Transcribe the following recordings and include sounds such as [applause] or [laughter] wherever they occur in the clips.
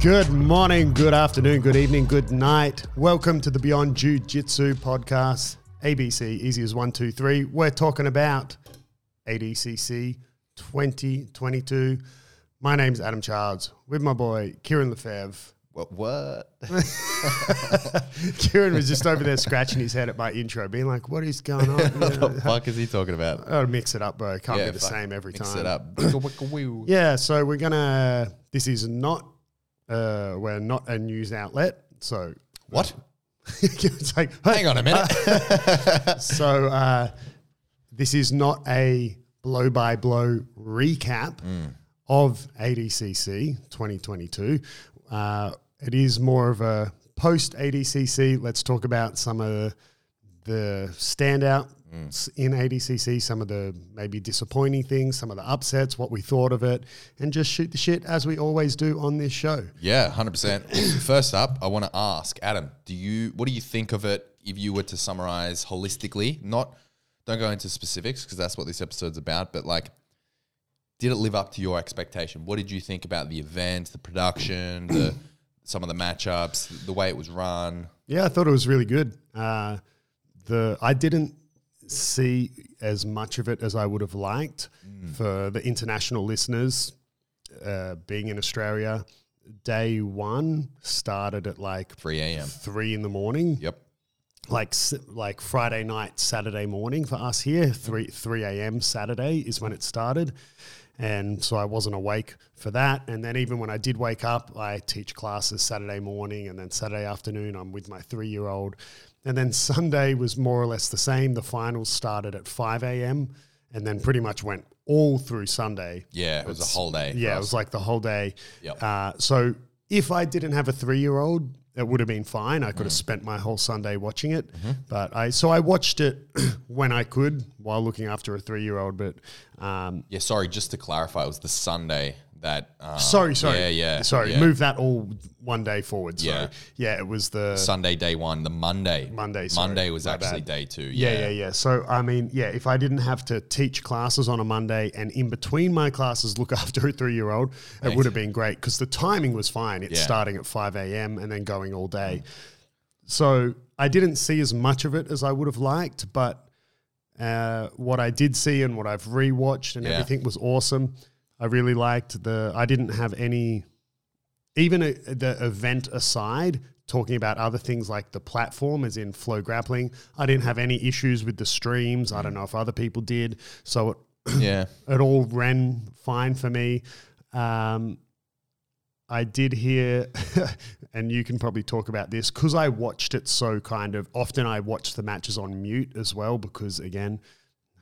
Good morning, good afternoon, good evening, good night. Welcome to the Beyond Jiu Jitsu podcast, ABC, easy as one, two, three. We're talking about ADCC 2022. My name's Adam Charles with my boy Kieran Lefebvre. What? What? [laughs] Kieran was just over there scratching his head at my intro, being like, "What is going on?" [laughs] what the fuck is he talking about? I gotta mix it up, bro. Can't be the fuck, same every time. mix time. it up. [clears throat] Yeah, so we're gonna. This is not. Uh, we're not a news outlet, so what? [laughs] it's like, hey, Hang on a minute. so uh, this is not a blow by blow recap of ADCC 2022. Uh, it is more of a post ADCC. Let's talk about some of the standout mm. in ADCC, some of the maybe disappointing things, some of the upsets, what we thought of it, and just shoot the shit as we always do on this show. yeah, hundred percent. [coughs] First up, I want to ask Adam. Do you? What do you think of it? If you were to summarize holistically, not don't go into specifics because that's what this episode's about. But like, did it live up to your expectation? What did you think about the event, the production, the some of the matchups, the way it was run? Yeah, I thought it was really good. Uh, the I didn't see as much of it as I would have liked for the international listeners. Uh, being in Australia, day one started at like Three a.m. three in the morning. Yep. Like like Friday night, Saturday morning for us here. Three three a.m. Saturday is when it started, and so I wasn't awake for that. And then even when I did wake up, I teach classes Saturday morning, and then Saturday afternoon I'm with my three year old, and then Sunday was more or less the same. The finals started at five a.m. and then pretty much went all through Sunday. Yeah, it was a whole day. Yeah, it was like the whole day. Yep. Uh, so if I didn't have a three year old, it would have been fine. I Mm. could have spent my whole Sunday watching it. Mm-hmm. But I so I watched it [clears throat] when I could while looking after a three year old. But um, Yeah, sorry, just to clarify, it was the Sunday that. Um, sorry, sorry, Yeah, yeah. sorry. yeah. Move that all one day forward. Sorry. Yeah. yeah, it was the Sunday, day one. The Monday. Monday, sorry, Monday was actually bad. day two. Yeah, Yeah. yeah, yeah. So I mean, yeah, if I didn't have to teach classes on a Monday and in between my classes look [laughs] after a three year old, it would have been great because the timing was fine. It's Yeah. starting at five a.m. and then going all day. So I didn't see as much of it as I would have liked, but uh, what I did see and what I've rewatched and Yeah. everything was awesome. I really liked the. I didn't have any even a, the event aside, talking about other things like the platform, as in FloGrappling, I didn't have any issues with the streams. I don't know if other people did. So it, [clears throat] Yeah. it all ran fine for me. Um, I did hear, [laughs] and you can probably talk about this because I watched it so kind of often. I watched the matches on mute as well because, again,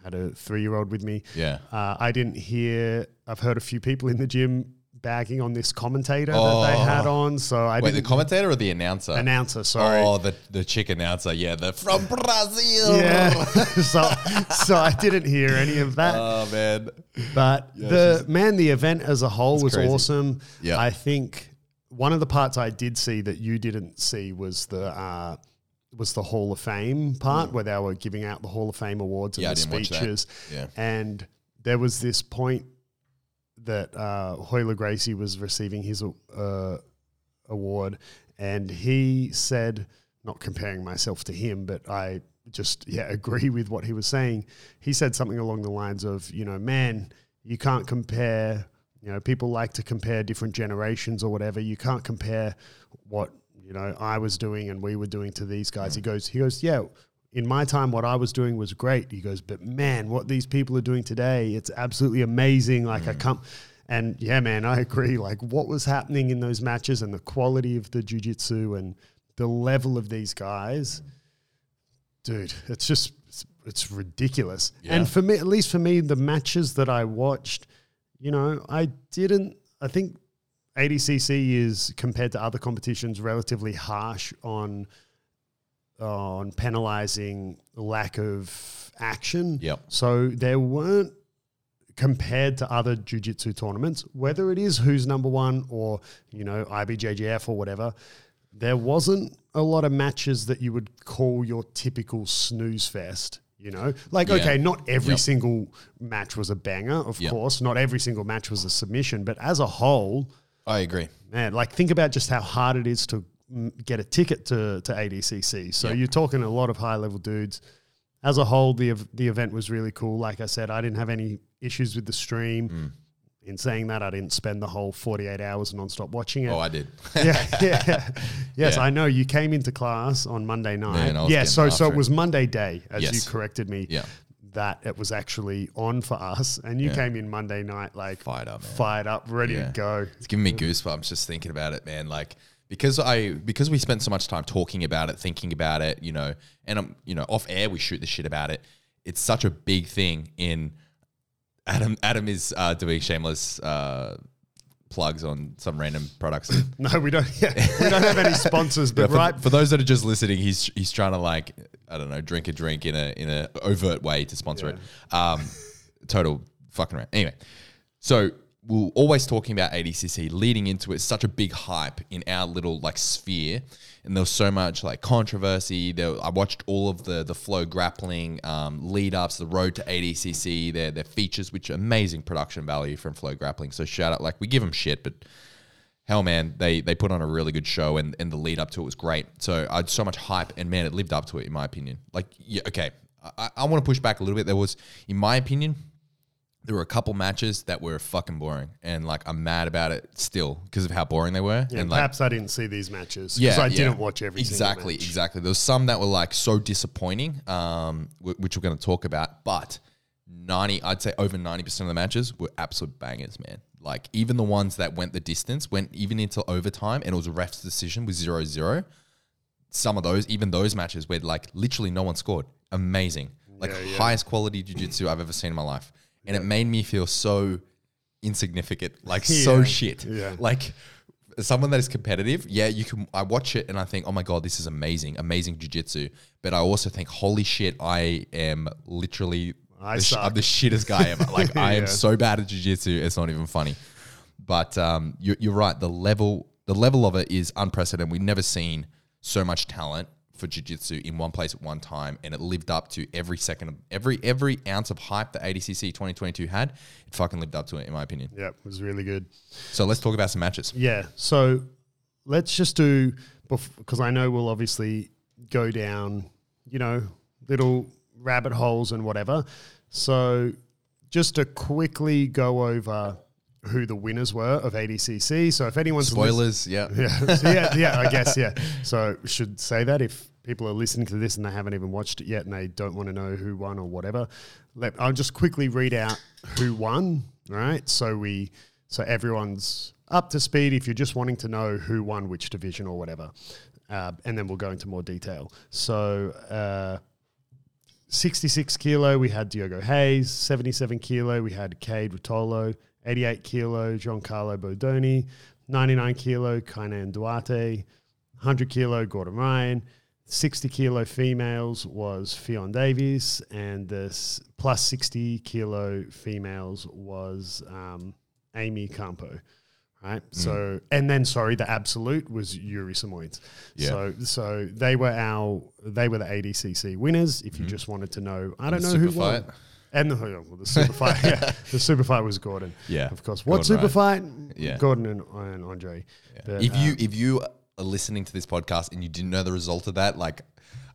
I had a three year old with me. Yeah. Uh, I didn't hear. I've heard a few people in the gym bagging on this commentator that they had on. So I Oh. Wait, the commentator or the announcer? announcer. Sorry. Oh, the, the chick announcer. Yeah, the from Brazil. Yeah. [laughs] [laughs] so so I didn't hear any of that. Oh, man. but the man, the event as a whole was crazy. awesome. Yeah. I think one of the parts I did see that you didn't see was the. Uh, was the Hall of Fame part where they were giving out the Hall of Fame awards and Mm. Yeah, the didn't watch that. speeches. Yeah. And there was this point that uh, Royler Gracie was receiving his uh, award, and he said, not comparing myself to him, but I just yeah [laughs] agree with what he was saying. He said something along the lines of, you know, man, you can't compare. You know, people like to compare different generations or whatever. You can't compare what you know I was doing and we were doing to these guys. He goes, he goes, yeah. In my time, what I was doing was great. He goes, but man, what these people are doing today, it's absolutely amazing. Like I mm. come, and yeah, man, I agree. Like what was happening in those matches and the quality of the jujitsu and the level of these guys, dude, it's just it's, it's ridiculous. Yeah. And for me, at least for me, the matches that I watched, you know, I didn't. I think ADCC is compared to other competitions relatively harsh on on penalizing lack of action. Yep. So there weren't compared to other jiu-jitsu tournaments, whether it is who's number one or, you know, IBJJF or whatever, there wasn't a lot of matches that you would call your typical snooze fest. You know, like Yeah. okay, not every Yep. single match was a banger, of Yep. course. Not every single match was a submission, but as a whole, I agree. man, like think about just how hard it is to get a ticket to to ADCC. So Yeah. you're talking a lot of high level dudes. As a whole, the the event was really cool. Like I said, I didn't have any issues with the stream. Mm. In saying that, I didn't spend the whole 48 hours nonstop watching it. Oh, I did. yeah, yeah. [laughs] Yes, Yeah. I know you came into class on Monday night. was yeah, so so it was Monday day, as you corrected me. Yeah. That it was actually on for us, and you Yeah. came in Monday night like Fired up, man. fired up, ready Yeah. to go. It's giving me goosebumps just thinking about it, man. Like because I because we spent so much time talking about it, thinking about it, you know, and um, you know, off air we shoot the shit about it. It's such a big thing in Adam. Adam is uh, doing shameless uh, plugs on some random products. [laughs] No, we don't. Yeah, we don't have any sponsors, but [laughs] for, right. for those that are just listening, he's he's trying to like I don't know, drink a drink in a in a overt way to sponsor it. Um, total fucking around. Anyway, so we're always talking about ADCC leading into it. Such a big hype in our little like sphere, and there was so much like controversy. There, I watched all of the the FloGrappling um, lead ups, the road to ADCC, their their features, which are amazing production value from FloGrappling. So shout out, like we give them shit, but hell man they they put on a really good show and, and the lead up to it was great so i had so much hype and man it lived up to it in my opinion like yeah okay i, I want to push back a little bit there was in my opinion there were a couple matches that were fucking boring and like i'm mad about it still because of how boring they were Yeah, and like perhaps I didn't see these matches because yeah, I yeah. didn't watch every exactly, exactly. There was some that were like so disappointing, um, wh- which we're going to talk about. But ninety, I'd say over ninety percent of the matches were absolute bangers, man. Like even the ones that went the distance, went even into overtime, and it was a ref's decision with 0-0. Some of those, even those matches where like literally no one scored, amazing, like highest quality jiu-jitsu I've ever seen in my life, and it made me feel so insignificant, like [laughs] so Yeah, shit, yeah. like someone that is competitive, yeah, you can. I watch it and I think, oh my god, this is amazing, amazing jujitsu. But I also think, holy shit, I am literally I the, I'm the shittest guy ever. Like [laughs] I am Yeah. so bad at jujitsu, it's not even funny. But um, you're, you're right. The level, the level of it is unprecedented. We've never seen so much talent for jiu-jitsu in one place at one time and it lived up to every second of every every ounce of hype that ADCC 2022 had it fucking lived up to it in my opinion Yeah, it was really good. so let's talk about some matches Yeah. So let's just do because I know we'll obviously go down, you know, little rabbit holes and whatever. So just to quickly go over who the winners were of ADCC. So if anyone's spoilers yeah [laughs] yeah, so yeah, yeah, I guess, yeah. So should say that if people are listening to this and they haven't even watched it yet and they don't want to know who won or whatever, let, I'll just quickly read out who won, right? So we, so everyone's up to speed if you're just wanting to know who won which division or whatever. Uh, and then we'll go into more detail. So, uh, 66 kilo, we had Diogo Reis. 77 kilo, we had Cade Rotolo. 88 kilo, Giancarlo Bodoni. 99 kilo, Kaynan Duarte. 100 kilo, Gordon Ryan. 60 kilo females was Ffion Davies. And this plus 60 kilo females was um, Amy Campo. Right. So, and then, sorry, the absolute was Yuri Simões. Yeah. So, so they were our, they were the ADCC winners. If you just wanted to know, I don't know who super won. And the, well, the super fight, yeah, [laughs] the super fight was Gordon. Yeah, of course. What Gordon super fight? Yeah. Gordon and, and Andre. But, if uh, you if you are listening to this podcast and you didn't know the result of that like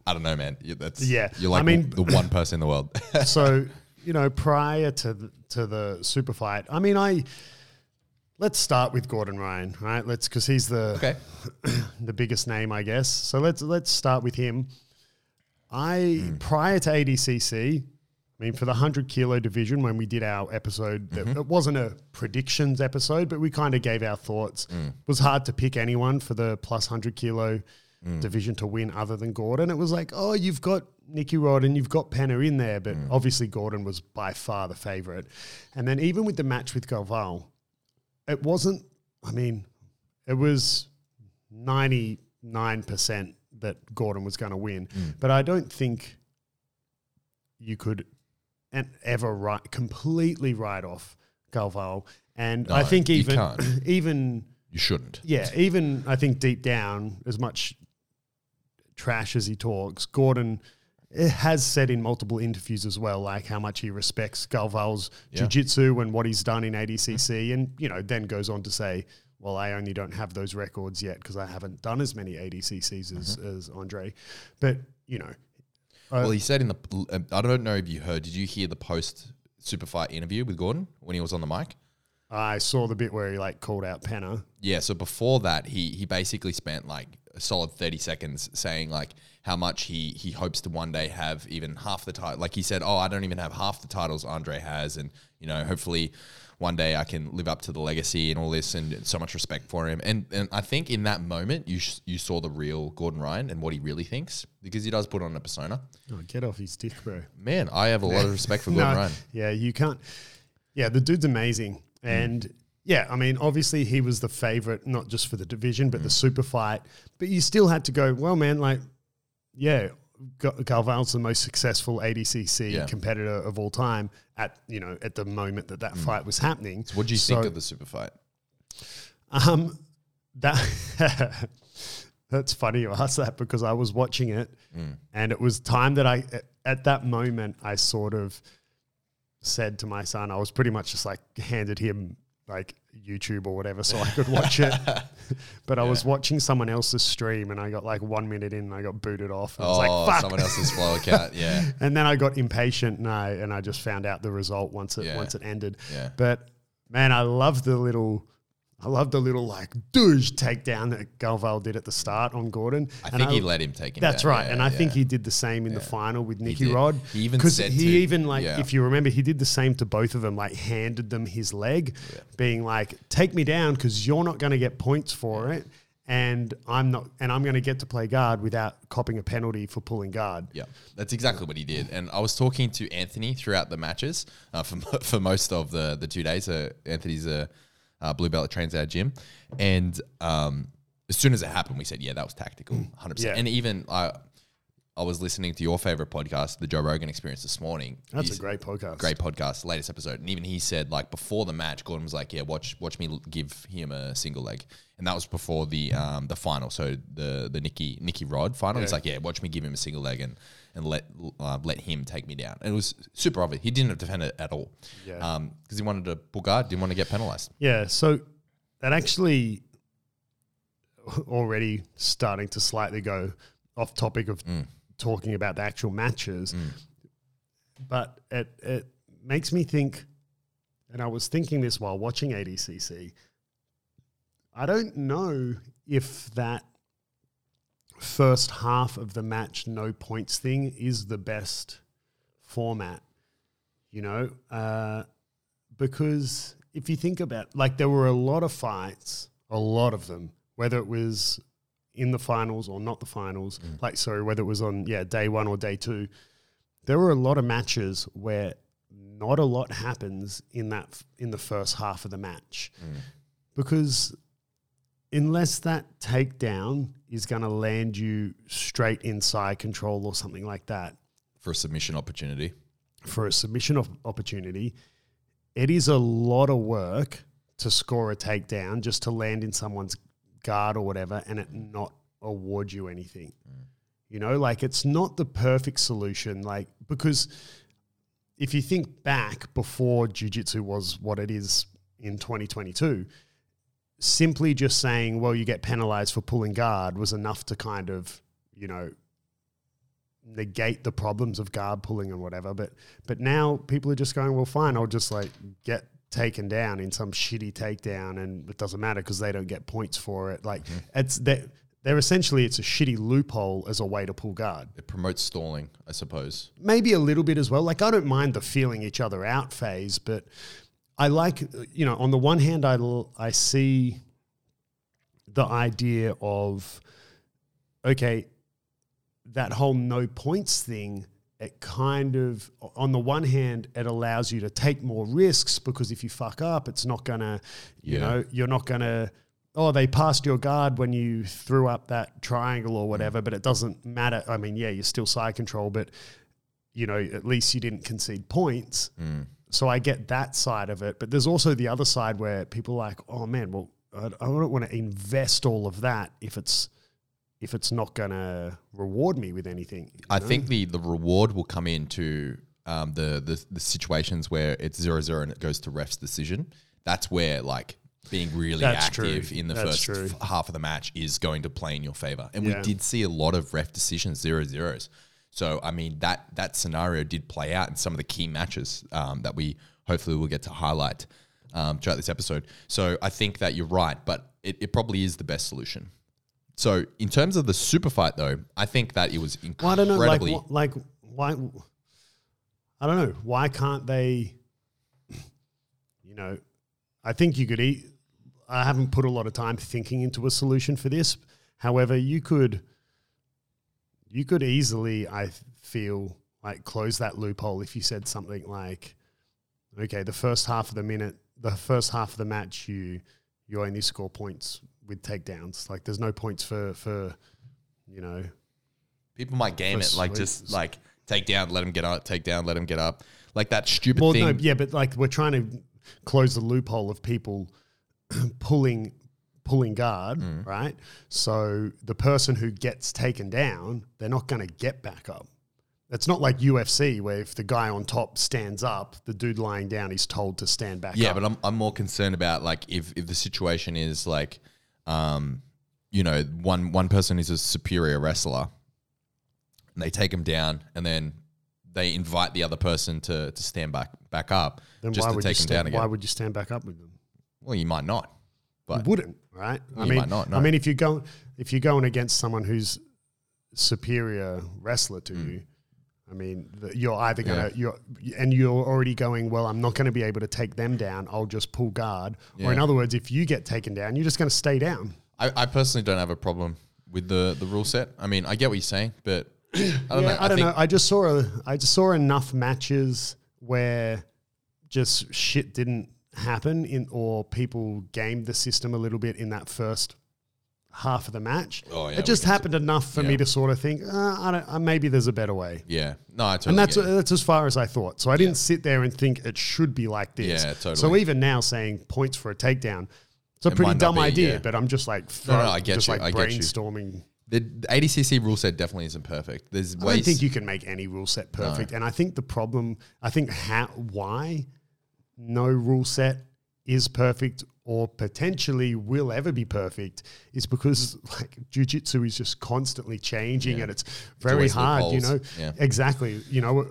I don't know man that's Yeah. you're like I mean- the one person in the world [laughs] so [laughs] you know, prior to the, to the super fight, I mean, I let's start with Gordon Ryan, right? Let's because he's the okay [clears throat] the biggest name, I guess. So let's let's start with him. I prior to ADCC, I mean, for the hundred kilo division, when we did our episode, that mm-hmm. it wasn't a predictions episode, but we kind of gave our thoughts. Mm. It was hard to pick anyone for the plus hundred kilo mm. division to win other than Gordon. It was like, oh, you've got Nicky Rod and you've got Pena in there, but mm. obviously Gordon was by far the favorite. And then even with the match with Galvão, it wasn't. I mean, it was ninety nine percent that Gordon was going to win, but I don't think you could and ever write completely write off Galvão. And I No, think you even can't. [clears throat] even you shouldn't yeah, even I think deep down, as much trash as he talks, Gordon it has said in multiple interviews as well, like how much he respects Galvão's Yeah. jiu-jitsu and what he's done in ADCC, and you know, then goes on to say, "Well, I only don't have those records yet because I haven't done as many ADCCs as, Mm-hmm. as Andre." But you know, well, he said in the. I don't know if you heard. Did you hear the post super fight interview with Gordon when he was on the mic? I saw the bit where he like called out Pena. Yeah, so before that, he he basically spent like a solid thirty seconds saying like how much he he hopes to one day have even half the title. Like he said, "Oh, I don't even have half the titles Andre has," and you know, hopefully one day I can live up to the legacy and all this, and so much respect for him. And and I think in that moment, you sh- you saw the real Gordon Ryan and what he really thinks because he does put on a persona. Oh, get off his dick, bro. Man, I have a lot of respect for [laughs] Gordon No, Ryan. Yeah, you can't. Yeah, the dude's amazing, mm. and yeah, I mean, obviously he was the favorite, not just for the division, but the mm. super fight. But you still had to go. Well, man, like, yeah, Ga- Galvão's the most successful ADCC Yeah. competitor of all time at you know at the moment that that fight was happening. What do you So- think of the super fight? Um, that [laughs] that's funny you ask that because I was watching it, and it was time that I at that moment I sort of said to my son, I was pretty much just like handed him like YouTube or whatever so I could watch it. [laughs] but I was watching someone else's stream and I got like one minute in and I got booted off. And I was Oh, like, fuck. someone else's flow account. Yeah. [laughs] And then I got impatient and I and I just found out the result once it Yeah. once it ended. Yeah. But man, I love the little I love the little like douche takedown that Galvão did at the start on Gordon. I And think he let him take him. That's down. right, Yeah, and I think he did the same in the final with Nicky did. Rod. He even 'Cause said he to- even like yeah. if you remember, he did the same to both of them. Like handed them his leg, being like, "Take me down because you're not going to get points for it, and I'm not, and I'm going to get to play guard without copping a penalty for pulling guard." Yeah, that's exactly what he did. And I was talking to Anthony throughout the matches uh, for, [laughs] for most of the, the two days. Uh, Anthony's a uh, blue belt trains at our gym. And um, as soon as it happened, we said, yeah, that was tactical, 100%. Yeah. And even I, I was listening to your favorite podcast, the Joe Rogan Experience, this morning. That's He's- a great podcast. great podcast, latest episode, and even he said like before the match, Gordon was like, "Yeah, watch watch me give him a single leg," and that was before the um the final, so the the Nicky Nicky Rod final. He's like, "Yeah, watch me give him a single leg and and let uh, let him take me down." And it was super obvious. He didn't defend it at all, Yeah. um, because he wanted to pull guard, didn't want to get penalized. Yeah, so that actually already starting to slightly go off topic of talking about the actual matches, but it it makes me think, and I was thinking this while watching ADCC. I don't know if that first half of the match no points thing is the best format, you know, uh, because if you think about like there were a lot of fights, a lot of them, whether it was in the finals or not the finals, like sorry, whether it was on yeah day one or day two, there were a lot of matches where not a lot happens in that f- in the first half of the match. Because unless that takedown is going to land you straight inside control or something like that. For a submission opportunity, for a submission op- opportunity, it is a lot of work to score a takedown just to land in someone's guard or whatever and it not award you anything. Mm. You know, like it's not the perfect solution, like because if you think back before jiu-jitsu was what it is in 2022, simply just saying, well, you get penalized for pulling guard was enough to kind of, you know, negate the problems of guard pulling and whatever. But but now people are just going, well, fine, I'll just like get taken down in some shitty takedown, and it doesn't matter because they don't get points for it. Like mm-hmm. it's that they're essentially it's a shitty loophole as a way to pull guard. it promotes stalling, I suppose. Maybe a little bit as well. Like I don't mind the feeling each other out phase, but I like you know on the one hand I l- I see the idea of okay that whole no points thing it kind of on the one hand it allows you to take more risks because if you fuck up it's not gonna you Yeah. know you're not gonna oh they passed your guard when you threw up that triangle or whatever but it doesn't matter. I mean yeah you're still side control but you know at least you didn't concede points mm. So i get that side of it but there's also the other side where people are like oh man well i I don't want to invest all of that if it's if it's not going to reward me with anything. I know? think the the reward will come into um, the, the the situations where it's zero zero and it goes to ref's decision. That's where like being really That's active true. in the That's first f- half of the match is going to play in your favor. And Yeah. we did see a lot of ref decisions zero zeros. So I mean that that scenario did play out in some of the key matches um, that we hopefully will get to highlight um, throughout this episode. So I think that you're right, but it, it probably is the best solution. So in terms of the super fight, though, I think that it was Well, I don't know, like, incredibly. like why? I don't know. Why can't they? You know, I think you could eat. I haven't put a lot of time thinking into a solution for this. However, you could, you could easily, I feel like, close that loophole if you said something like, "Okay, the first half of the minute, the first half of the match, you you only score points with takedowns. Like, there's no points for for, you know, People might game it like just like take down, let him get up, take down, let him get up, like that stupid Well, thing. no, yeah, but like we're trying to close the loophole of people [clears throat] pulling pulling guard, Mm. right? So the person who gets taken down, they're not going to get back up. It's not like UFC where if the guy on top stands up, the dude lying down is told to stand back yeah, up. but I'm I'm more concerned about like if if the situation is like, um, you know, one one person is a superior wrestler, and they take him down, and then they invite the other person to to stand back back up then just why to would you take him stand, down again. Why would you stand back up with them? well, you might not, but you wouldn't, right? I mean, not, no. I mean, if you're going if you're going against someone who's superior wrestler to hmm. you, I mean, the, you're either gonna. Yeah. you're and you're already going. Well, I'm not going to be able to take them down. I'll just pull guard. Or in other words, if you get taken down, you're just going to stay down. I, I personally don't have a problem with the the rule set. I mean, I get what you're saying, but [clears throat] I don't yeah, know. I don't know. I just saw a, I just saw enough matches where just shit didn't happen in or people gamed the system a little bit in that first half of the match. Oh, yeah, it just happened enough for yeah. me to sort of think, uh, I don't, uh, maybe there's a better way. Yeah, no, I totally And that's that's as far as I thought. So I didn't sit there and think it should be like this. Yeah, totally. So even now saying points for a takedown, it's a It pretty dumb be, idea. yeah. But I'm just like, No, no, I get just you, like I get you. brainstorming. The, ADCC rule set definitely isn't perfect. There's I ways. don't think you can make any rule set perfect. And I think the problem, I think how, why no rule set is perfect or potentially will ever be perfect is because [laughs] like jujitsu is just constantly changing Yeah. and it's very always hard, you know? Yeah. Exactly. You know,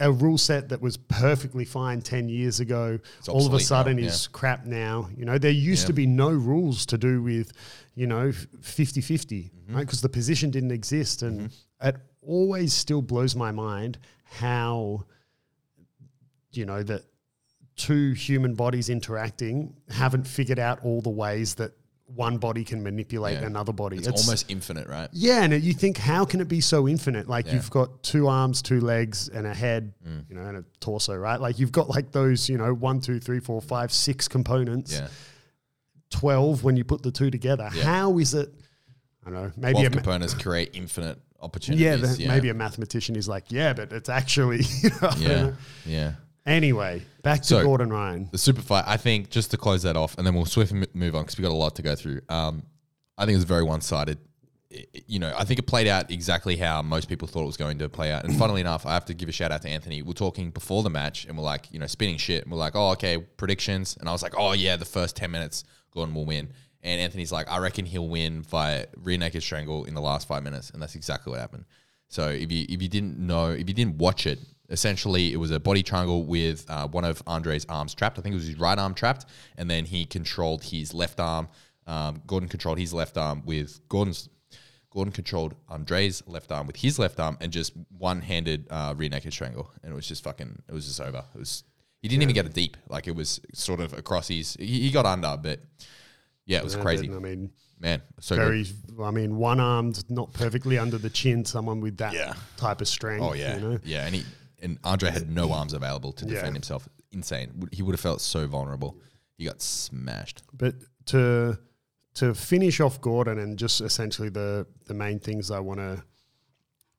a rule set that was perfectly fine 10 years ago, all of a obsolete now, sudden yeah. is crap now. You know, there used to be no rules to do with, you know, 50 50, Mm-hmm. right? Because the position didn't exist. And it always still blows my mind how, you know, that two human bodies interacting haven't figured out all the ways that one body can manipulate Yeah. another body. it's, almost infinite, right? Yeah, and you think, how can it be so infinite? Like Yeah. you've got two arms, two legs, and a head, Mm. you know, and a torso, right? Like you've got like those, you know, one, two, three, four, five, six components. Yeah. Twelve when you put the two together. How is it? I don't know. Maybe Twelve a, ma- components create infinite opportunities. yeah, the- maybe a mathematician is like, yeah, but it's actually. [laughs] You know, yeah, know. yeah. Anyway, back to So- Gordon Ryan. The super fight. I think just to close that off, and then we'll swiftly m- move on because we got a lot to go through. Um, I think it was very one sided. You know, I think it played out exactly how most people thought it was going to play out. And [clears throat] funnily enough, I have to give a shout out to Anthony. We're talking before the match, and we're like, you know, spinning shit. And we're like, oh, okay, predictions. And I was like, oh yeah, the first ten minutes, Gordon will win. And Anthony's like, I reckon he'll win via rear naked strangle in the last five minutes, and that's exactly what happened. So if you if you didn't know, if you didn't watch it, essentially it was a body triangle with uh, one of Andre's arms trapped. I think it was his right arm trapped, and then he controlled his left arm. Um, Gordon controlled his left arm with Gordon's. Gordon controlled Andre's left arm with his left arm and just one-handed uh, rear naked strangle, and it was just fucking. It was just over. It was. He didn't even get a deep. Like it was sort of across his. He, he got under, but yeah, it was Yeah, crazy, I mean, man. So good. I mean, one armed, not perfectly under the chin. Someone with that Yeah. type of strength. Oh yeah, You know? yeah, and he and Andre had no arms available to Yeah. defend himself. Insane. He would have felt so vulnerable. He got smashed. But to to finish off Gordon and just essentially the the main things I want to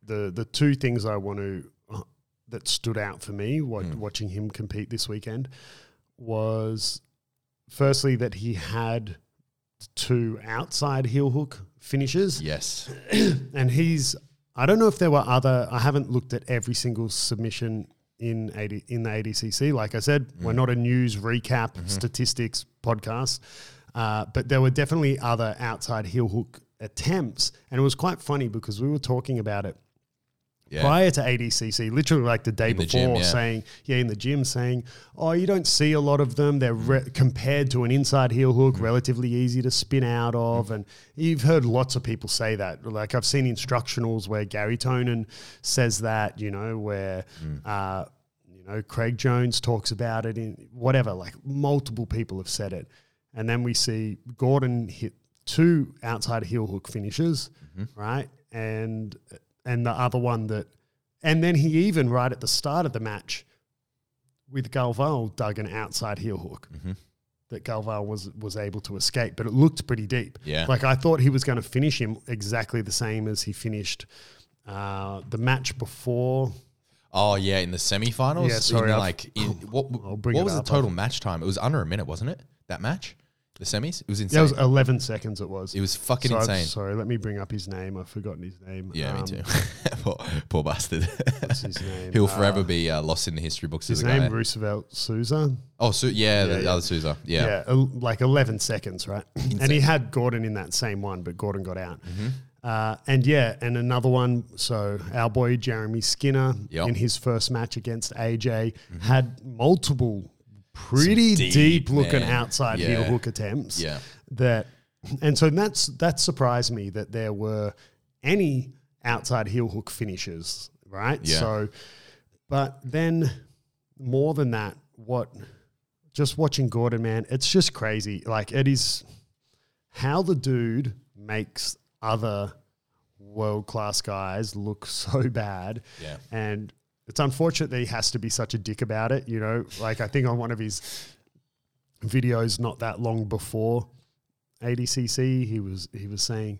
the the two things I want to uh, that stood out for me wa- Mm. watching him compete this weekend was firstly that he had two outside heel hook finishes. Yes. [clears throat] and he's I don't know if there were other I haven't looked at every single submission in 80, in the ADCC like I said we're not a news recap statistics podcast uh, but there were definitely other outside heel hook attempts. And it was quite funny because we were talking about it Yeah. prior to ADCC, literally like the day In the before, gym, yeah. saying, yeah, in the gym, saying, oh, you don't see a lot of them. They're re- compared to an inside heel hook, Mm. relatively easy to spin out of. And you've heard lots of people say that. Like I've seen instructionals where Gary Tonon says that, you know, where, Mm. uh, you know, Craig Jones talks about it in whatever, like multiple people have said it. And then we see Gordon hit two outside heel hook finishes, Mm-hmm. right? And and the other one that and then he even right at the start of the match with Galvão dug an outside heel hook Mm-hmm. that Galvão was was able to escape, but it looked pretty deep. Yeah. Like I thought he was going to finish him exactly the same as he finished uh, the match before. Oh yeah, in the semifinals. Yeah, sorry, In, like in, what? What was the total match time? It was under a minute, wasn't it? That match, the semis. It was Yeah, insane. it was 11 seconds it was. It was fucking So insane. Sorry, let me bring up his name. I've forgotten his name. Yeah, me Um, too. [laughs] poor, poor bastard. What's his name? [laughs] He'll Uh, forever be uh, lost in the history books His as a guy. name, Roosevelt Souza. oh, so yeah, the yeah. other Souza. Yeah. Yeah, el- like 11 seconds, right? [clears throat] and he had Gordon in that same one, but Gordon got out. Mm-hmm. Uh, and yeah, and another one. So our boy Jeremy Skinner Yep. in his first match against AJ had multiple pretty deep, deep, looking man. outside heel hook attempts. Yeah. That, and so that's that surprised me that there were any outside heel hook finishes, right? Yeah. So, but then more than that, what just watching Gordon, man, it's just crazy. Like it is how the dude makes other world class guys look [laughs] so bad. Yeah. And it's unfortunate that he has to be such a dick about it. You know, like I think on one of his videos not that long before ADCC, he was he was saying,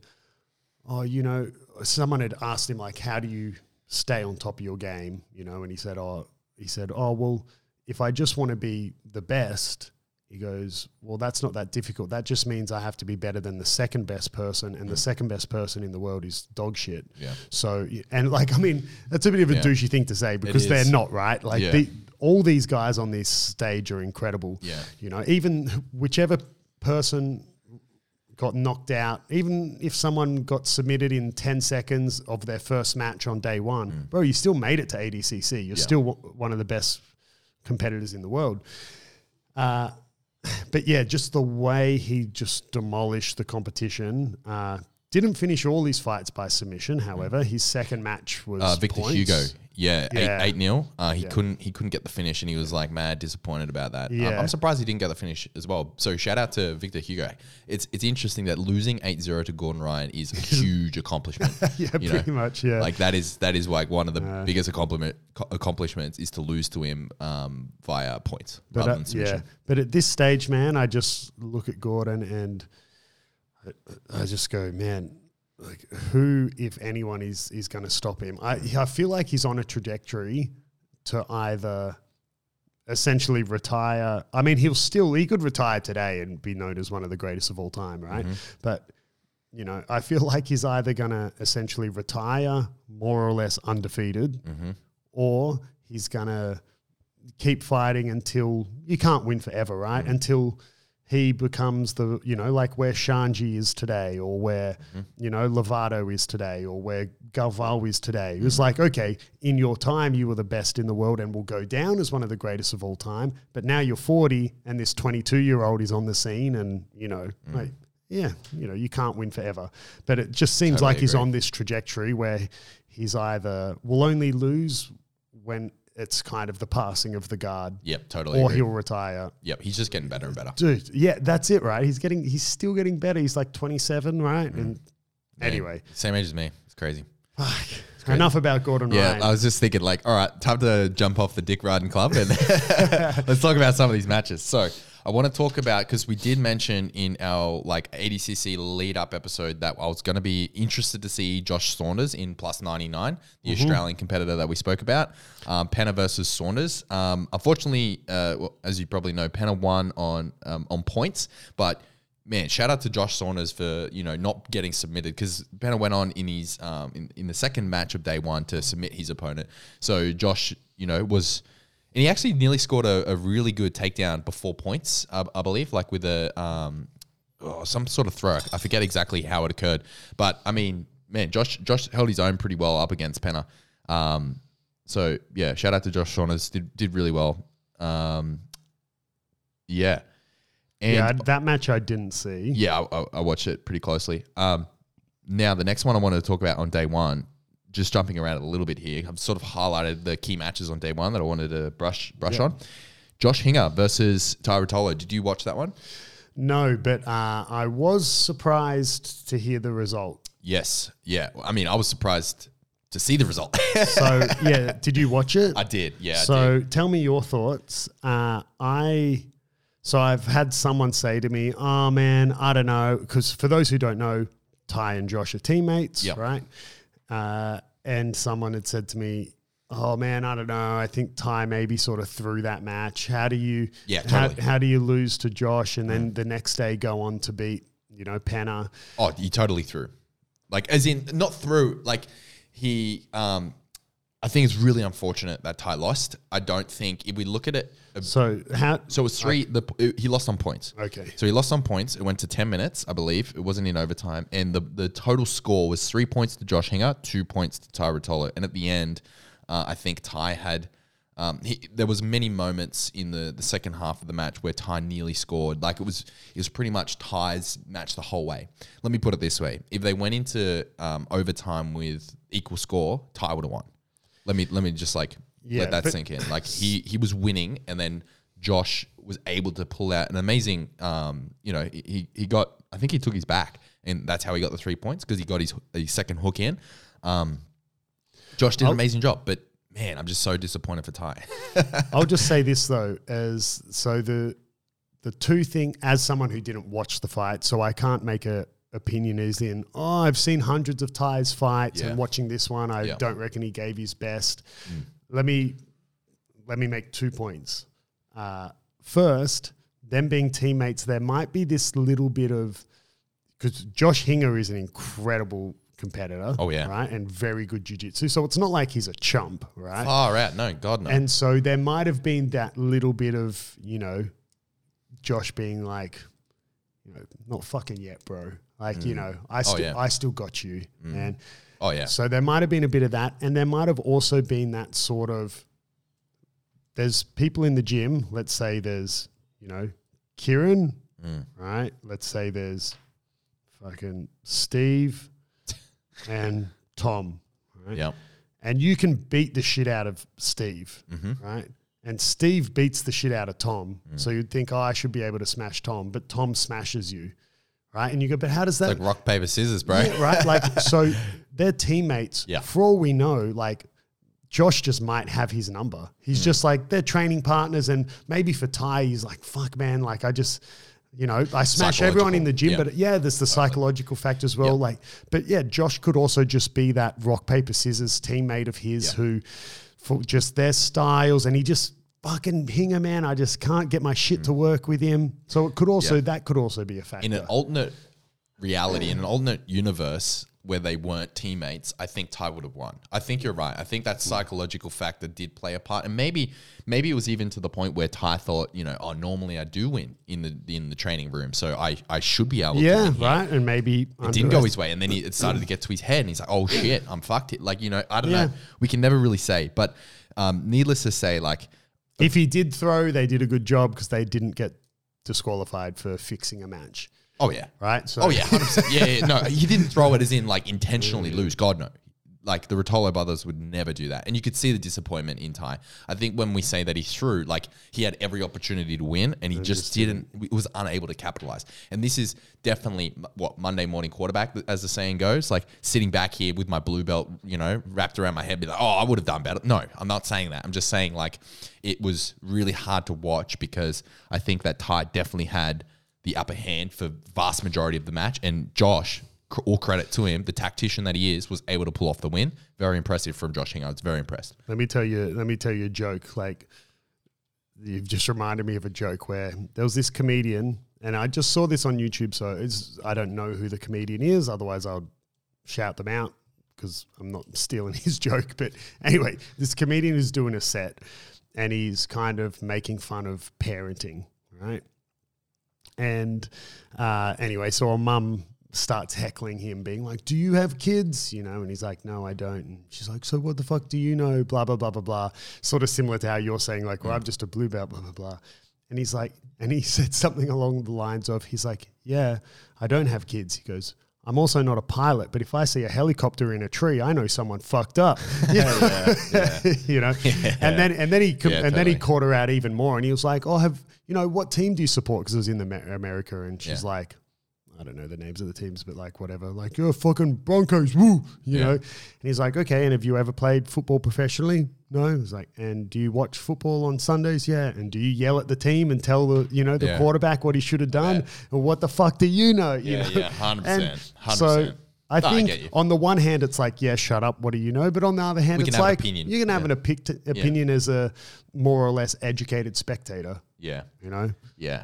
"Oh, you know, someone had asked him like, how do you stay on top of your game?" You know, and he said, "Oh, he said, oh well, if I just want to be the best." He goes, Well, that's not that difficult. That just means I have to be better than the second best person, and the second best person in the world is dog shit. Yeah. So, and like, I mean, that's a bit of a Yeah. douchey thing to say because they're not, right? Like, Yeah. the, all these guys on this stage are incredible. Yeah. You know, even whichever person got knocked out, even if someone got submitted in 10 seconds of their first match on day one, bro, you still made it to ADCC. You're Mm. Yeah. still w- one of the best competitors in the world. Uh, but yeah, just the way he just demolished the competition. Uh, didn't finish all his fights by submission. However, his second match was Uh, Victor points. Hugo. Yeah, Yeah. eight eight nil. Uh, he Yeah. couldn't he couldn't get the finish, and he was like mad disappointed about that. Um, Yeah. I'm surprised he didn't get the finish as well. So shout out to Victor Hugo. It's it's interesting that losing 8-0 to Gordon Ryan is a [laughs] huge accomplishment. [laughs] Yeah, you know? pretty much. Yeah. Like that is that is like one of the Uh, biggest accomplishment co- accomplishments is to lose to him um, via points But rather uh, than submission. yeah, but at this stage, man, I just look at Gordon and I, I just go, man, like who, if anyone, is is going to stop him? I I feel like he's on a trajectory to either essentially retire. I mean, he'll still he could retire today and be known as one of the greatest of all time, right? Mm-hmm. But you know, I feel like he's either going to essentially retire more or less undefeated, mm-hmm. or he's going to keep fighting until you can't win forever, right? Mm-hmm. Until he becomes the, you know, like where Xande is today, or where, mm-hmm. you know, Lovato is today, or where Galvão is today. It was mm-hmm. like, okay, in your time, you were the best in the world and will go down as one of the greatest of all time. But now you're 40 and this 22 year old is on the scene, and, you know, mm. like, yeah, you know, you can't win forever. But it just seems Totally like he's on this trajectory where he's either will only lose when it's kind of the passing of the guard, Yep, totally. or agree. he'll retire. Yep, he's just getting better and better. Dude, yeah, that's it, right? He's getting, he's still getting better. He's like 27, right? And anyway, Same age as me. It's crazy. [sighs] fuck. enough about Gordon Yeah, Ryan. I was just thinking, like, all right, time to jump off the dick riding club and [laughs] let's talk about some of these matches. So, I want to talk about because we did mention in our like ADCC lead up episode that I was going to be interested to see Josh Saunders in plus 99, the Australian competitor that we spoke about, um, Pena versus Saunders. Um, unfortunately, uh, well, as you probably know, Pena won on um, on points, but man, shout out to Josh Saunders for you know not getting submitted because Pena went on in his um, in, in the second match of day one to submit his opponent. So Josh, you know, was and he actually nearly scored a, a really good takedown before points, I, I believe, like with a um, oh, some sort of throw. I forget exactly how it occurred, but I mean, man, Josh Josh held his own pretty well up against Pena. Um, so yeah, shout out to Josh Saunders, did did really well. Um, yeah. And yeah, that match I didn't see. yeah, I, I- I watched it pretty closely. Um, now the next one I wanted to talk about on day one, just jumping around a little bit here. I've sort of highlighted the key matches on day one that I wanted to brush brush on. Josh Hinger versus Ty Rotolo. Did you watch that one? No, but uh, I was surprised to hear the result. Yes. Yeah. I mean, I was surprised to see the result. [laughs] So yeah, did you watch it? I did. Yeah. So did. tell me your thoughts. Uh, I so I've had someone say to me, "Oh man, I don't know," because for those who don't know, Ty and Josh are teammates, Yep. right? Uh, and someone had said to me, "Oh man, I don't know. I think Ty maybe sort of threw that match. How do you? Yeah, how, totally. how do you lose to Josh and then the next day go on to beat you know Pena? Oh, he totally threw. Like, as in, not through. Like, he. Um, I think it's really unfortunate that Ty lost. I don't think if we look at it. So how? So it was three. The he lost on points. Okay. So he lost on points. It went to ten minutes, I believe. It wasn't in overtime, and the the total score was three points to Josh Hinger, two points to Ty Rotolo, and at the end, uh, I think Ty had. Um, he, there was many moments in the, the second half of the match where Ty nearly scored. Like it was, it was pretty much Ty's match the whole way. Let me put it this way: if they went into um, overtime with equal score, Ty would have won. Let me let me just like Yeah, let that sink in. Like he he was winning, and then Josh was able to pull out an amazing. Um, you know, he he got. I think he took his back, and that's how he got the three points because he got his, his second hook in. Um, Josh did an I'll- amazing job, but man, I'm just so disappointed for Ty. [laughs] I'll just say this though, as so the the two thing as someone who didn't watch the fight, so I can't make a opinion as in, oh, I've seen hundreds of Ty's fights Yeah. and watching this one, I Yeah. don't reckon he gave his best. Let me let me make two points. Uh, first, them being teammates, there might be this little bit of because Josh Hinger is an incredible competitor. Oh, yeah. right, and very good jujitsu. So it's not like he's a chump, right? Far out, no, God no. And so there might have been that little bit of, you know, Josh being like, you know, not fucking yet, bro. Like, you know, I still Mm. yeah. I still got you. And oh yeah, so there might have been a bit of that. And there might have also been that sort of there's people in the gym, let's say there's, you know, Kieran, Mm. right? Let's say there's fucking Steve [laughs] and Tom, right? yeah, and you can beat the shit out of Steve, Mm-hmm. right? And Steve beats the shit out of Tom. So you'd think, oh, I should be able to smash Tom, but Tom smashes you, right? And you go, but how does that, like rock paper scissors, bro. Yeah, right? Like, [laughs] so they're teammates. Yeah. For all we know, like, Josh just might have his number. He's mm. just like, they're training partners. And maybe for Ty, he's like, fuck, man, like, I just, you know, I smash everyone in the gym, Psychological, but yeah, there's the psychological factor as well. Yeah. Like, but yeah, Josh could also just be that rock, paper, scissors teammate of his Yeah. who, for just their styles, and he just fucking hinger, man. I just can't get my shit to work with him. So it could also. Yeah. that could also be a factor. in an alternate reality, in an alternate universe where they weren't teammates, I think Ty would have won. I think you're right. I think that psychological factor did play a part, and maybe maybe it was even to the point where Ty thought, you know, oh, normally I do win in the in the training room, so I I should be able to. yeah, win here. right. And maybe It didn't go his way, and then he, it started to get to his head, and he's like, "Oh shit, I'm fucked." It like you know, I don't Yeah. know. We can never really say, but um, needless to say, like If he did throw, they did a good job because they didn't get disqualified for fixing a match, oh yeah, right? So Oh yeah, 100%. yeah, yeah. No, he didn't throw it as in like intentionally mm. lose. God no. Like the Rotolo brothers would never do that, and you could see the disappointment in Ty. I think when we say that he threw, like he had every opportunity to win, and he just didn't. Was unable to capitalize. And this is definitely what Monday morning quarterback, as the saying goes. Like sitting back here with my blue belt, you know, wrapped around my head, be like, oh, I would have done better. No, I'm not saying that. I'm just saying like it was really hard to watch because I think that Ty definitely had the upper hand for vast majority of the match. And Josh, all credit to him, the tactician that he is, was able to pull off the win. Very impressive from Josh Hinger. I was very impressed. let me tell you, let me tell you a joke. Like you've just reminded me of a joke where there was this comedian and I just saw this on YouTube, so it's I don't know who the comedian is. Otherwise, I'll shout them out because I'm not [laughs] stealing his joke. But anyway, this comedian is doing a set, and he's kind of making fun of parenting, right? And uh, anyway, so a mum starts heckling him, being like, "Do you have kids?" You know, and he's like, "No, I don't." And she's like, "So what the fuck do you know?" Blah blah blah blah blah. Sort of similar to how you're saying, like, "Well, mm. I'm just a blue belt." Blah blah blah. And he's like, and he [laughs] said something along the lines of, "He's like, yeah, I don't have kids." He goes. I'm also not a pilot, but if I see a helicopter in a tree, I know someone fucked up. [laughs] [laughs] You know, yeah, yeah. you know? and then and then he com- Yeah, and then he caught her out even more, and he was like, "Oh, have you know what team do you support?" Because it was in the America, and she's Yeah. like, "I don't know the names of the teams, but like whatever, like you're fucking Broncos, woo," you Yeah. know. And he's like, "Okay, and have you ever played football professionally?" No. He's like, "And do you watch football on Sundays?" Yeah. And do you yell at the team and tell the you know the Yeah. quarterback what he should have done? Yeah. Or what the fuck do you know? You Yeah, know? yeah, [laughs] 100%, 100%. So. I No, think you. on the one hand, it's like, yeah, shut up. What do you know? But on the other hand, it's like opinion. you can have Yeah. an opic- opinion as a more or less educated spectator. Yeah, You know. yeah.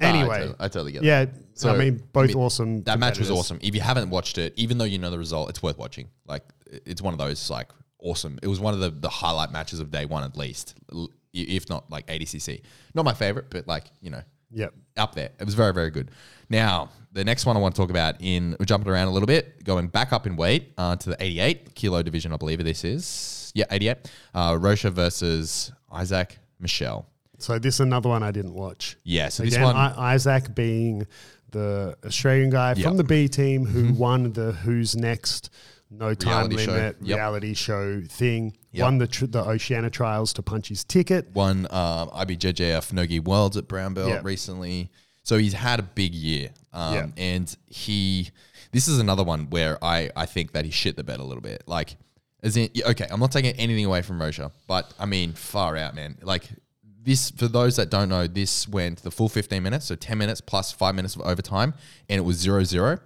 I Anyway, I totally get that. Yeah. So, I mean, both I mean, awesome. That match was awesome. If you haven't watched it, even though you know the result, it's worth watching. Like it's one of those like awesome. It was one of the, the highlight matches of day one at least, if not like ADCC. Not my favorite, but like you know Yep. up there. It was very very good. Now the next one I want to talk about in we're jumping around a little bit, going back up in weight uh, to the 88 kilo division. I believe this is yeah 88. Uh, Rocha versus Izaak Michell. So this is another one I didn't watch. Yeah, so this one I, Izaak being the Australian guy Yep. Mm-hmm. from the B team who won the Who's Next No Time Reality show. Limit Yep. reality show thing. Yep. Won the tr- the Oceania trials to punch his ticket. won um, IBJJF Nogi Worlds at Brown Belt recently. So he's had a big year. Um. And he, this is another one where I, I think that he shit the bed a little bit. Like, as in, okay, I'm not taking anything away from Rocha, but I mean, far out, man. Like, this, for those that don't know, this went the full 15 minutes, so 10 minutes plus five minutes of overtime, and it was 0 0,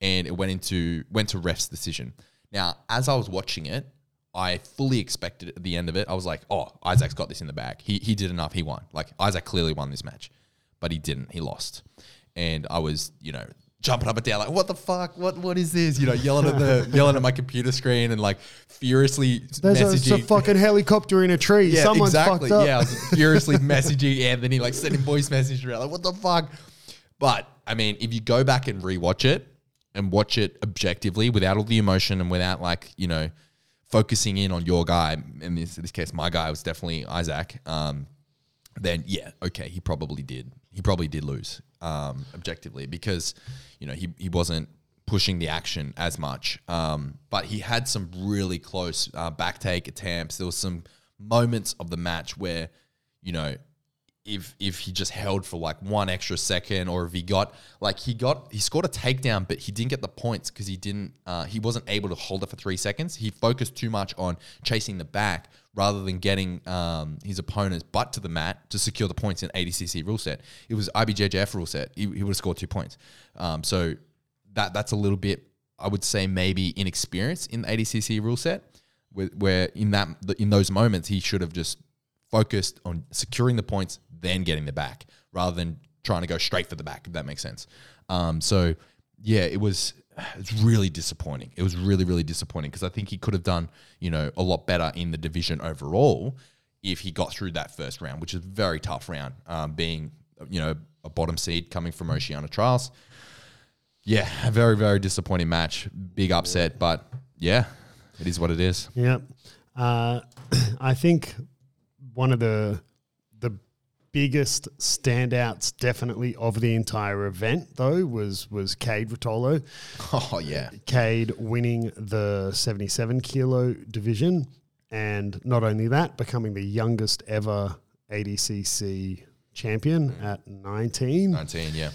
and it went into, went to ref's decision. Now, as I was watching it, I fully expected at the end of it. I was like, "Oh, Izaak's got this in the bag. He he did enough. He won. Like Izaak clearly won this match, but he didn't. He lost." And I was, you know, jumping up and down like, "What the fuck? What what is this?" You know, yelling at the [laughs] yelling at my computer screen and like furiously There's a, it's a messaging. fucking helicopter in a tree. yeah, Someone's exactly. fucked up. Yeah, I was [laughs] furiously messaging Anthony, like sending voice messages around, like, "What the fuck?" But I mean, if you go back and rewatch it and watch it objectively without all the emotion and without like, you know, focusing in on your guy, in this, in this case, my guy was definitely Izaak, um, then yeah, okay, he probably did. He probably did lose um, objectively because, you know, he, he wasn't pushing the action as much. Um, but he had some really close uh, back take attempts. There was some moments of the match where, you know, if if he just held for like one extra second or if he got like he got he scored a takedown but he didn't get the points because he didn't uh, he wasn't able to hold it for three seconds. He focused too much on chasing the back rather than getting um, his opponent's butt to the mat to secure the points in ADCC rule set. It was IBJJF rule set. He, he would have scored two points. Um, so that that's a little bit I would say maybe inexperience in the ADCC rule set where, where in that in those moments he should have just focused on securing the points, then getting the back, rather than trying to go straight for the back. If that makes sense. Um, so yeah, it was it's really disappointing. It was really really disappointing because I think he could have done you know a lot better in the division overall if he got through that first round, which is a very tough round, um, being you know a bottom seed coming from Oceania Trials. Yeah, a very very disappointing match, big upset, but yeah, it is what it is. Yeah. Uh, [clears throat] I think one of the the biggest standouts definitely of the entire event though was was Cade Rotolo. [laughs] Oh yeah, Cade winning the 77 kilo division and not only that becoming the youngest ever ADCC champion at 19 nineteen. Yeah.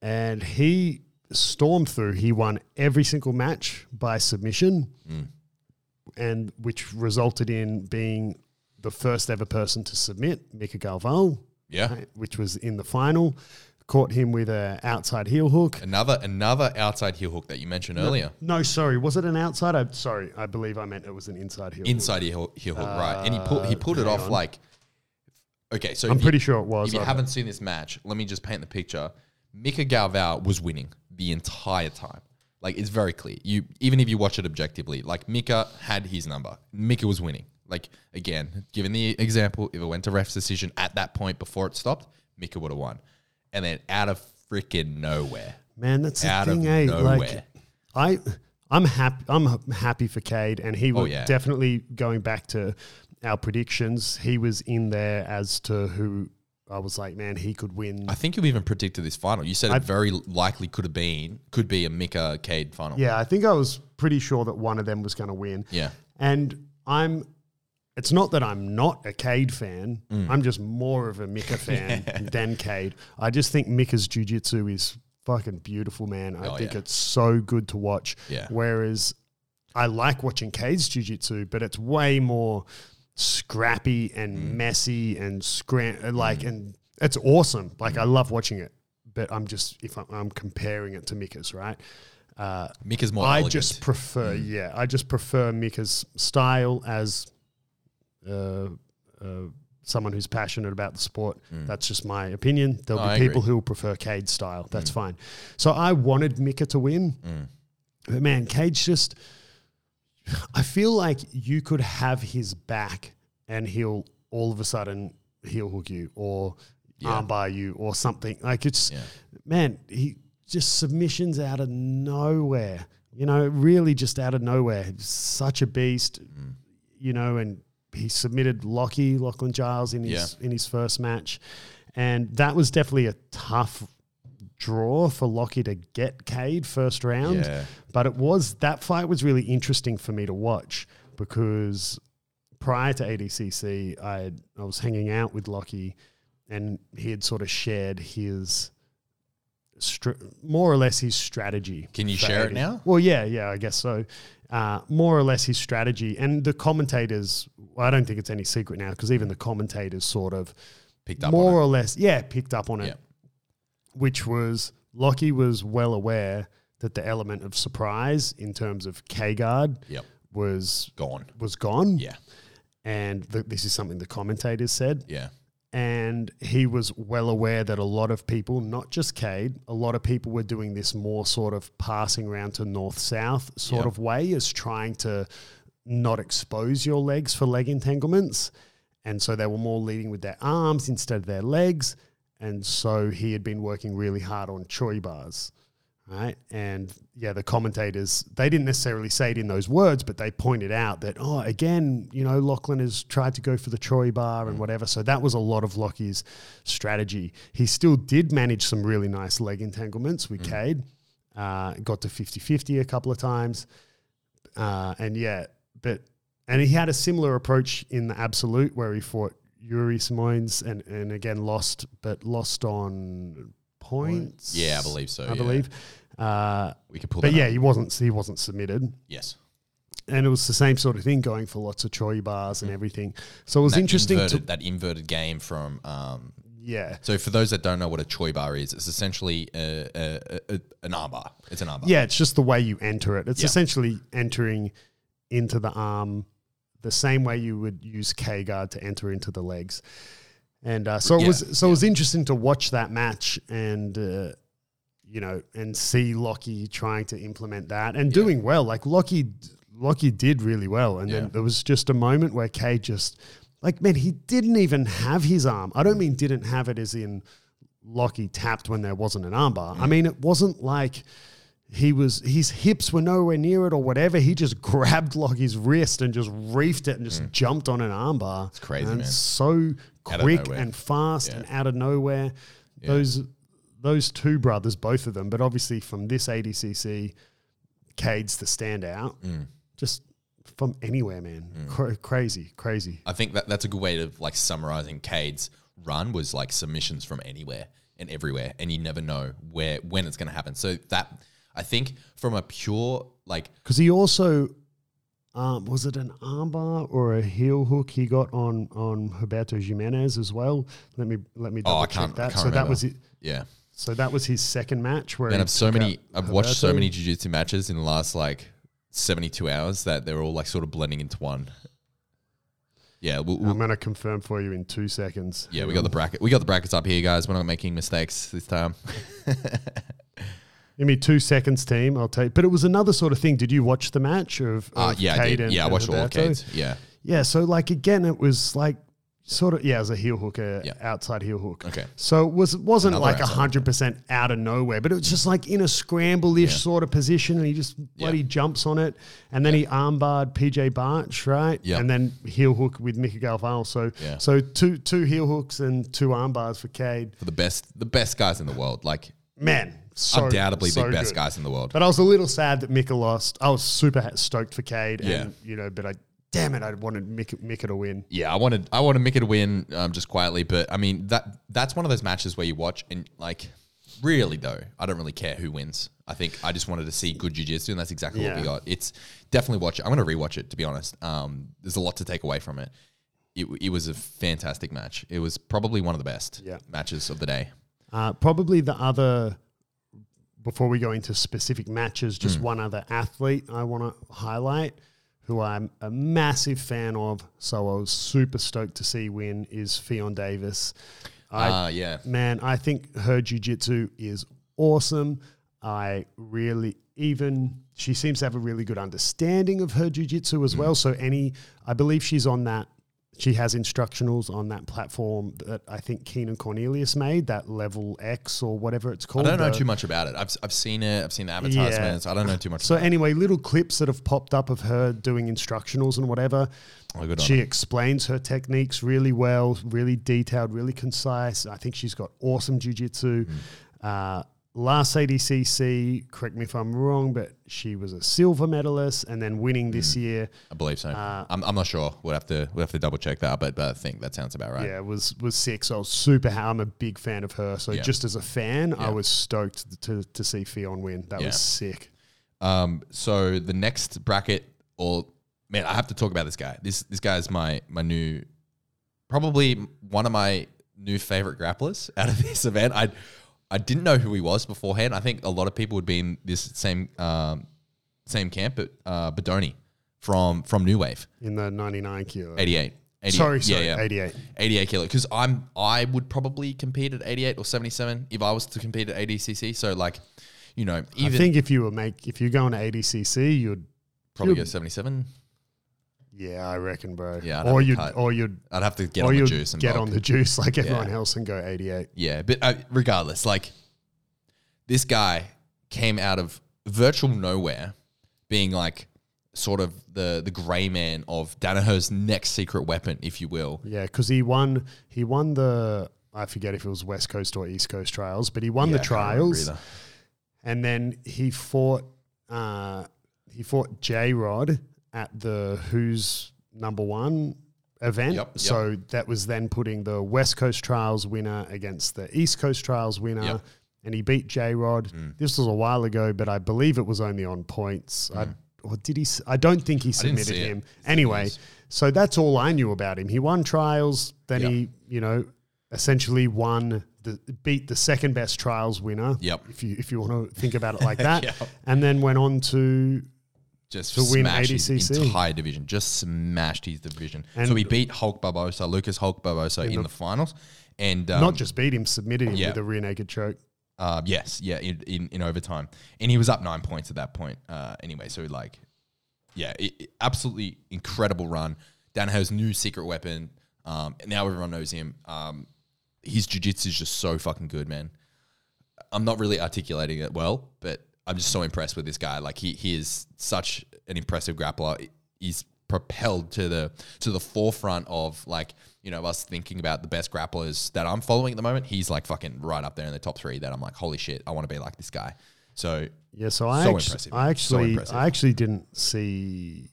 and he stormed through. He won every single match by submission, mm. and which resulted in being the first ever person to submit Mika Galvão, Yeah. which was in the final. Caught him with a outside heel hook. Another another outside heel hook that you mentioned earlier. No, sorry, was it an outside? I, sorry, I believe I meant it was an inside heel. hook. Inside heel, heel hook, right. And he pulled he uh, pulled it off on. like Okay, so I'm pretty you, sure it was. if you I- haven't seen this match, let me just paint the picture. Mika Galvão was winning the entire time. Like it's very clear. You even if you watch it objectively, like Mika had his number. Mika was winning. Like again, given the example, if it went to ref's decision at that point before it stopped, Mika would have won. And then out of freaking nowhere, Man, that's the out of thing, eh? Like, nowhere. I, I'm happy. I'm happy for Cade, and he was Oh, yeah. definitely going back to our predictions. He was in there as to who I was like, man, he could win. I think you even predicted this final. You said I- it very likely could have been could be a Mika Cade final. yeah, I think I was pretty sure that one of them was going to win. Yeah. And I'm. It's not that I'm not a Cade fan. Mm. I'm just more of a Mika [laughs] fan than Cade. I just think Mika's jiu-jitsu is fucking beautiful, man. I Oh, think yeah. it's so good to watch. Yeah. Whereas I like watching Cade's jiu-jitsu, but it's way more scrappy and Mm. messy and scram like and it's awesome. Like Mm. I love watching it. But I'm just if I'm, I'm comparing it to Mika's, right? Uh, Mika's more I elegant. just prefer, Mm. yeah, I just prefer Mika's style as uh, uh, someone who's passionate about the sport. That's just my opinion. There'll Mm. No, be I people agree. Mm. who will prefer Cade's style. That's fine. So I wanted Mika to win, but man, Cade's just. I feel like you could have his back and he'll all of a sudden he'll hook you or Yeah. armbar you or something. Like it's Yeah. man, he just submissions out of nowhere. You know, really just out of nowhere. Such a beast. Mm. You know, and he submitted Lockie, Lachlan Giles in his in his first match. And that was definitely a tough draw for Lockie to get Cade first round. Yeah. But it was that fight was really interesting for me to watch because prior to ADCC, I I was hanging out with Lockie, and he had sort of shared his str- more or less his strategy. Can you share it now? Well, yeah, yeah, I guess so. Uh, more or less his strategy, and the commentators. Well, I don't think it's any secret now because even the commentators sort of Picked up more on it. or less, yeah, picked up on it Yeah. which was Lockie was well aware that the element of surprise in terms of K guard Yep. was Gone. was gone. Yeah. And the, this is something the commentators said. Yeah. And he was well aware that a lot of people, not just Cade, a lot of people were doing this more sort of passing around to north south sort Yep. of way as trying to not expose your legs for leg entanglements. And so they were more leading with their arms instead of their legs. And so he had been working really hard on Choi bars. Right. And yeah, the commentators, they didn't necessarily say it in those words, but they pointed out that, oh, again, you know, Lachlan has tried to go for the Choi bar and whatever. So that was a lot of Lockie's strategy. He still did manage some really nice leg entanglements with Cade. Uh, got to 50 50 a couple of times. Uh, and yeah, but, and he had a similar approach in the absolute where he fought Yuri Simões and, and again lost, but lost on points. Yeah, I believe so, I yeah. believe. Uh, We could pull but yeah, up. he wasn't he wasn't submitted, Yes. and it was the same sort of thing going for lots of Choi bars and everything. So it was Mm. That interesting inverted, to that inverted game from um, yeah So for those that don't know what a choi bar is, it's essentially a, a, a, an arm bar. It's an arm bar. yeah. It's just the way you enter it. It's Yeah. essentially entering into the arm the same way you would use K guard to enter into the legs. And uh, so it Yeah, was so it was interesting to watch that match and uh, you know and see Lockie trying to implement that and doing well. Like Lockie Lockie did really well, and Yeah. then there was just a moment where K just like man he didn't even have his arm. I don't mean didn't have it as in Lockie tapped when there wasn't an armbar. Mm. I mean it wasn't like he was his hips were nowhere near it or whatever. He just [laughs] grabbed Lockie's wrist and just reefed it and just jumped on an armbar. It's Mm. crazy, and man. So quick and fast Yeah. and out of nowhere. Those those two brothers, both of them, but obviously from this ADCC, Cade's the standout. Mm. Just from anywhere, man. Cra- crazy, crazy. I think that that's a good way of like summarizing Cade's run was like submissions from anywhere and everywhere, and you never know where when it's going to happen. So that I think from a pure like Because he also, um, was it an armbar or a heel hook he got on on Roberto Jimenez as well? Let me let me oh double I check that. so that was it. yeah. So that was his second match where And I've so many I've watched so many jiu-jitsu matches in the last like 72 hours that they're all like sort of blending into one. Yeah, we'll, we'll, I'm going to confirm for you in two seconds. yeah, we got the bracket. We got the brackets up here, guys. We're not making mistakes this time. [laughs] Give me two seconds, team. I'll take. But it was another sort of thing. Did you watch the match of? Uh, of yeah, I did. and- Yeah, I watched all of Cade's. Yeah. Yeah, so like again, it was like sort of yeah, as a heel hook, a Yeah. outside heel hook. Okay. So it was it wasn't Another like hundred percent out of nowhere, but it was just like in a scramble-ish sort of position, and he just bloody jumps on it, and then he armbarred PJ Barch, right? Yeah. And then heel hook with Mickey Galvão. So Yeah. so two two heel hooks and two armbars for Cade. For the best, the best guys in the world. Like Man, so undoubtedly so the best good. guys in the world. But I was a little sad that Mika lost. I was super stoked for Cade, Yeah. and you know, but I damn it, I wanted Mika, Mika to win. Yeah, I wanted I wanted Mika to win um, just quietly, but I mean that that's one of those matches where you watch and like really though, I don't really care who wins. I think I just wanted to see good jiu-jitsu and that's exactly what we got. It's definitely watch it. I'm going to rewatch it to be honest. Um, there's a lot to take away from it. It, it was a fantastic match. It was probably one of the best Yeah. matches of the day. Uh, probably the other, before we go into specific matches, just one other athlete I want to highlight who I'm a massive fan of. So I was super stoked to see win is Ffion Davies. I, Uh, yeah. man, I think her jujitsu is awesome. I really even she seems to have a really good understanding of her jujitsu as well. So any, I believe she's on that. She has instructionals on that platform that I think Keenan Cornelius made, that level X or whatever it's called. I don't know the- too much about it. I've, I've seen it. I've seen the advertisements. I don't know too much. So anyway, little clips that have popped up of her doing instructionals and whatever. Oh, She explains her techniques really well, really detailed, really concise. I think she's got awesome jujitsu. Mm. Uh, last ADCC, correct me if I'm wrong, but she was a silver medalist and then winning this Mm. year. I believe so. uh, I'm, I'm not sure. We'll have to we'll have to double check that, but, but I think that sounds about right. Yeah, was was sick. So I was super. ha- I'm a big fan of her. So Yeah. just as a fan, I was stoked to to see Ffion win. That Yeah. was sick. Um, so the next bracket, or man, I have to talk about this guy. This this guy is my my new, probably one of my new favorite grapplers out of this [laughs] event. I I didn't know who he was beforehand. I think a lot of people would be in this same um, same camp, but uh, Bodoni from from New Wave, in the 99 kilo. 88. 88. Sorry, sorry, 88. 88 kilo because I'm I would probably compete at 88 or 77 if I was to compete at ADCC. So like, you know, even I think if you were make if you're going to ADCC, you'd probably you'd- go 77. Yeah, I reckon, bro. Yeah, I'd or you'd or you'd I'd have to get on the juice and get bulk. on the juice like everyone else and go 88. Yeah, but uh, regardless, like this guy came out of virtual nowhere, being like sort of the the grey man of Danaher's next secret weapon, if you will. Yeah, because he won he won the I forget if it was West Coast or East Coast trials, but he won Yeah, the trials, and then he fought uh, he fought J Rod at the Who's Number One event. Yep, yep. So that was then putting the West Coast trials winner against the East Coast trials winner. Yep. And he beat J Rod. Mm. This was a while ago, but I believe it was only on points. I, or did he? I don't think he Mm. submitted him. Anyway, so that's all I knew about him. He won trials, then he, you know, essentially won the beat the second best trials winner. Yep. If you if you want to think about it like that, [laughs] Yep. and then went on to Just to win smashed his ADCC. entire division. Just smashed his division. And- so he beat Hulk Barbosa, Lucas Hulk Barbosa in, the, finals, and um, not just beat him, submitted him yeah. with a rear naked choke. Uh, yes, yeah, in, in, in overtime, and he was up nine points at that point. Uh, anyway, so like, yeah, it, it- absolutely incredible run. Danaher's new secret weapon. Um, and now everyone knows him. Um, his jiu-jitsu is just so fucking good, man. I'm not really articulating it well, but I'm just so impressed with this guy. Like he he is such an impressive grappler. He's propelled to the to the forefront of like you know us thinking about the best grapplers that I'm following at the moment. He's like fucking right up there in the top three. That I'm like, holy shit, I want to be like this guy. So Yeah, so I So actu- impressive. I So actually impressive. I actually didn't see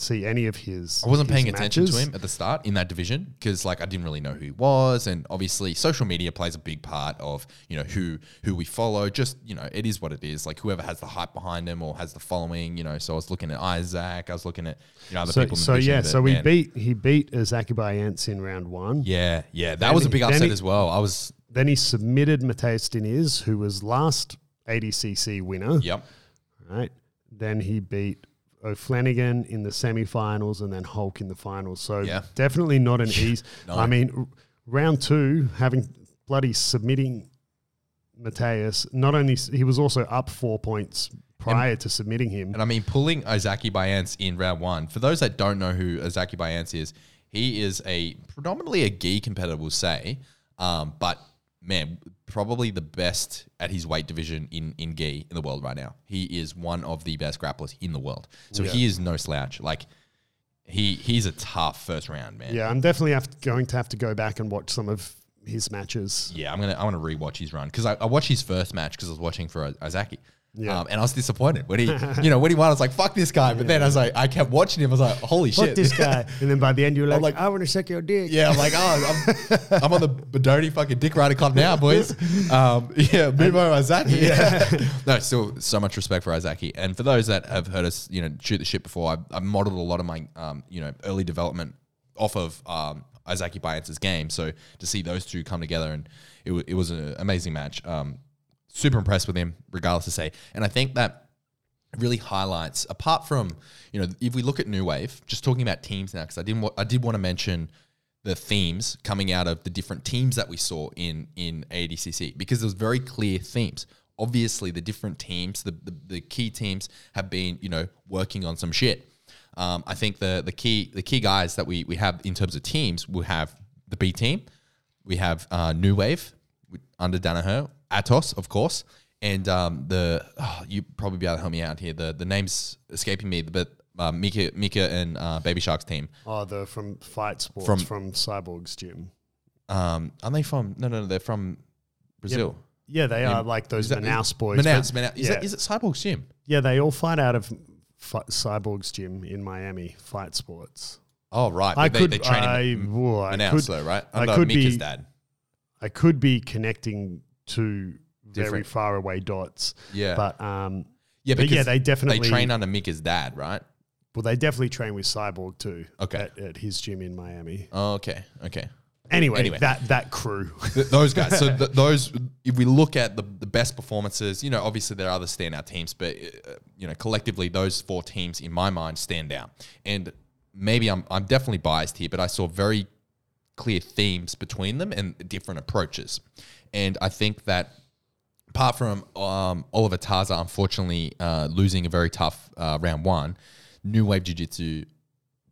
see any of his. I wasn't his paying attention to him at the start in that division because like I didn't really know who he was, and obviously social media plays a big part of you know who who we follow. Just you know, it is what it is. Like whoever has the hype behind him or has the following, you know. So I was looking at Izaak, I was looking at you know other So, people. In so division, yeah, so we beat he beat Isaque Bahiense in round one. Yeah, yeah, that Then was a big upset he- as well. I was Then he submitted Matheus Diniz, who was last ADCC winner. yep, Right. Then he beat O'Flanagan in the semifinals and then Hulk in the finals. So Yeah. definitely not an [laughs] easy. No. I mean, round two, having bloody submitting Matheus, not only he was also up four points prior to submitting him. And I mean, pulling Isaque Bahiense in round one, for those that don't know who Isaque Bahiense is, he is a predominantly a gi competitor, we'll say. Um, but man, probably the best at his weight division in, in gi in the world right now. He is one of the best grapplers in the world. So he is no slouch. Like, he he's a tough first round, man. Yeah, I'm definitely have going to have to go back and watch some of his matches. Yeah, I'm gonna I want to rewatch his run because I, I watched his first match because I was watching for uh, Isaque. Yeah. Um, and I was disappointed when he, [laughs] you know, when he won. I was like, "Fuck this guy!" But then I was like, I kept watching him. I was like, "Holy shit!" This guy. [laughs] and then by the end, you're like, like- I want to suck your dick. Yeah, I'm like, oh, I'm, I'm on the [laughs] Bodoni fucking Dick Rider Club now, boys. Um, yeah, Mumo Isaque. Yeah. no, still so much respect for Isaque. And for those that have heard us, you know, shoot the shit before, I've, I've modeled a lot of my, um, you know, early development off of um, Isaque Bahiense's game. So to see those two come together and it, wa- it was an amazing match. Um, super impressed with him, regardless to say. And I think that really highlights apart from you know if we look at new wave just talking about teams now because i didn't wa- i did want to mention the themes coming out of the different teams that we saw in in adcc because there was very clear themes obviously the different teams the, the, the key teams have been you know working on some shit um, i think the the key the key guys that we we have in terms of teams we have the b team we have uh, new wave under danaher atos of course and um, the oh, you probably be able to help me out here. The the names escaping me, but uh, Mika Mika and uh, Baby Shark's team. Oh, the from Fight Sports From- from, Cyborg's gym. Um, are they from? No, no, no. They're from Brazil. Yeah, they Yeah. are like those that- Manaus boys. Manaus, Manaus. Is, yeah, that, is it Cyborg's gym? yeah, they all fight out of Cyborg's gym in Miami, Fight Sports. Oh right, I but could, they, they train I, in whoa, I could, though, right? I Under could Mika's be- dad. I could be connecting two very far away dots. Yeah, But um, yeah, but yeah, they definitely they train under Mika's dad, right? Well, they definitely train with Cyborg too. Okay. At, at his gym in Miami. Oh, okay, okay. Anyway, Anyway. that that crew. Th- those guys. So [laughs] th- those, if we look at the, the best performances, you know, obviously there are other standout teams, but uh, you know, collectively those four teams in my mind stand out. And maybe I'm I'm definitely biased here, but I saw very clear themes between them and different approaches. And I think that apart from um, Oliver Taza, unfortunately uh, losing a very tough uh, round one, New Wave Jiu Jitsu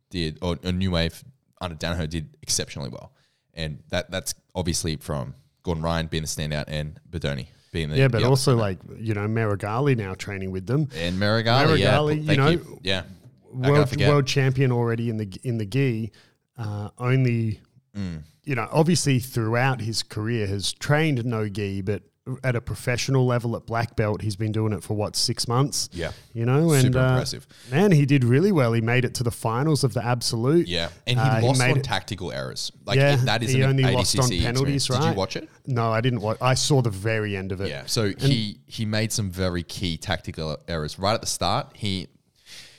did, or, or New Wave under Danaher did exceptionally well. And that that's obviously from Gordon Ryan being the standout and Bodoni being the yeah, but the also like you know Meregali now training with them. and Meregali, yeah, Meregali, you thank know, yeah, can I world, world champion already in the in the gi. Uh, only, Mm. you know, obviously throughout his career has trained no gi, but at a professional level at black belt, he's been doing it for what six months. yeah, You know, and super uh, impressive. man, he did really well. He made it to the finals of the absolute. Yeah, and he Uh, he lost made on it- tactical errors. Like Yeah, that is he an only lost on penalties, experience. Did you watch it? No, I didn't watch. I saw the very end of it. Yeah. So he he made some very key tactical errors right at the start. He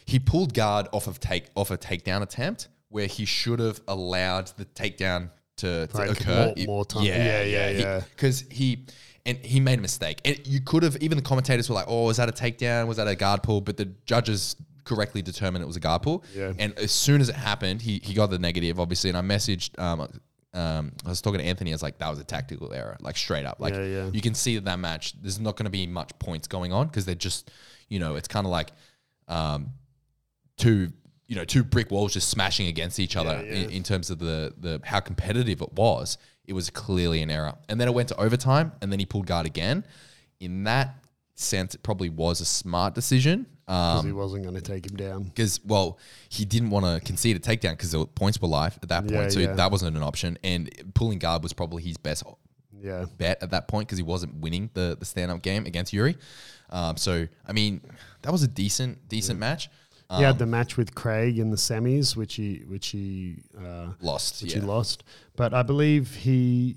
he pulled guard off of take off a takedown attempt where he should have allowed the takedown to, to Like occur more- more time. Yeah, yeah, yeah. Because he. And he made a mistake. And you could have, even the commentators were like, oh, was that a takedown? Was that a guard pull? But the judges correctly determined it was a guard pull. Yeah. And as soon as it happened, he, he got the negative, obviously. And I messaged, um, um, I was talking to Anthony. I was like, that was a tactical error, like straight up. Like, Yeah, yeah. you can see that that match, there's not going to be much points going on because they're just, you know, it's kind of like um, two, you know, two brick walls just smashing against each other Yeah, yeah. In, in terms of the the how competitive it was. It was clearly an error, and then it went to overtime, and then he pulled guard again. In that sense, it probably was a smart decision. because Um, he wasn't going to take him down. because well, he didn't want to concede a takedown because the points were life at that point, Yeah, so that wasn't an option. And pulling guard was probably his best Yeah, bet at that point because he wasn't winning the the stand up game against Yuri. Um, so I mean, that was a decent decent match. Um, he had the match with Craig in the semis, which he which he uh, lost. which yeah. he lost. But I believe he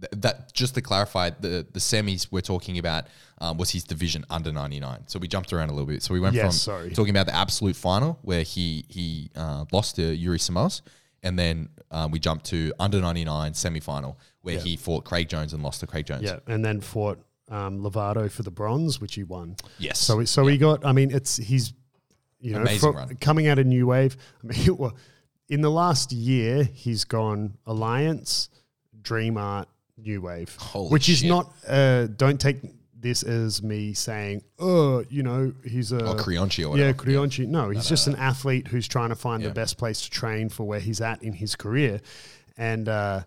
Th- that just to clarify, the the semis we're talking about um, was his division under ninety nine. So we jumped around a little bit. So we went from sorry. talking about the absolute final where he he uh, lost to Yuri Simões, and then um, we jumped to under ninety nine semi final where he fought Craig Jones and lost to Craig Jones. yeah, and then fought um, Lovato for the bronze, which he won. Yes. So so he got. I mean, it's he's you know, Amazing run. coming out of New Wave. [laughs] I mean, well, in the last year, he's gone Alliance, Dream Art, New Wave, Holy which is not. Uh, don't take this as me saying, oh, you know, he's a Or Creonte or yeah, whatever. Creonte. No, he's just an athlete who's trying to find Yeah. the best place to train for where he's at in his career, and uh,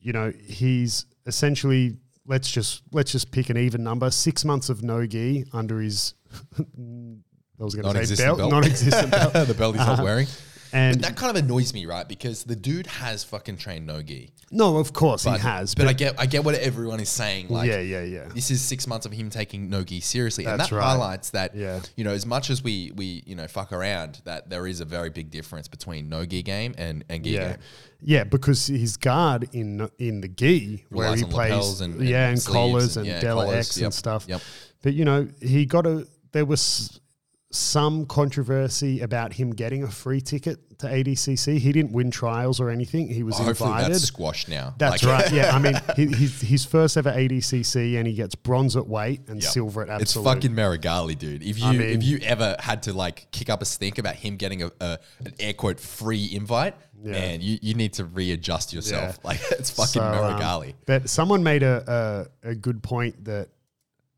you know he's essentially let's just let's just pick an even number. Six months of no gi under his. [laughs] I was going to say belt, belt. non-existent [laughs] belt, the belt he's not uh-huh. wearing. and But that kind of annoys me, right? Because the dude has fucking trained no gi. no, of course But, he has, but, I get I get what everyone is saying. Like, yeah, yeah, yeah. this is six months of him taking no gi seriously, and that right. highlights that Yeah. you know as much as we we you know fuck around, that there is a very big difference between no gi game and and gi Yeah, game. yeah, because his guard in in the gi where he plays, and- and yeah, and collars and- yeah, Della X yep, and stuff. yep. But you know, he got a. There was some controversy about him getting a free ticket to ADCC. He didn't win trials or anything. He was Hopefully invited. that's squashed now. That's Like- right. [laughs] Yeah, I mean, he's his first ever ADCC, and he gets bronze at weight and Yep. silver at absolute. It's fucking Meregali, dude. If you I mean- if you ever had to like kick up a stink about him getting a, a an air quote free invite, Yeah. man, you, you need to readjust yourself. Yeah. [laughs] Like it's fucking So, um, Meregali. But someone made a, a a good point that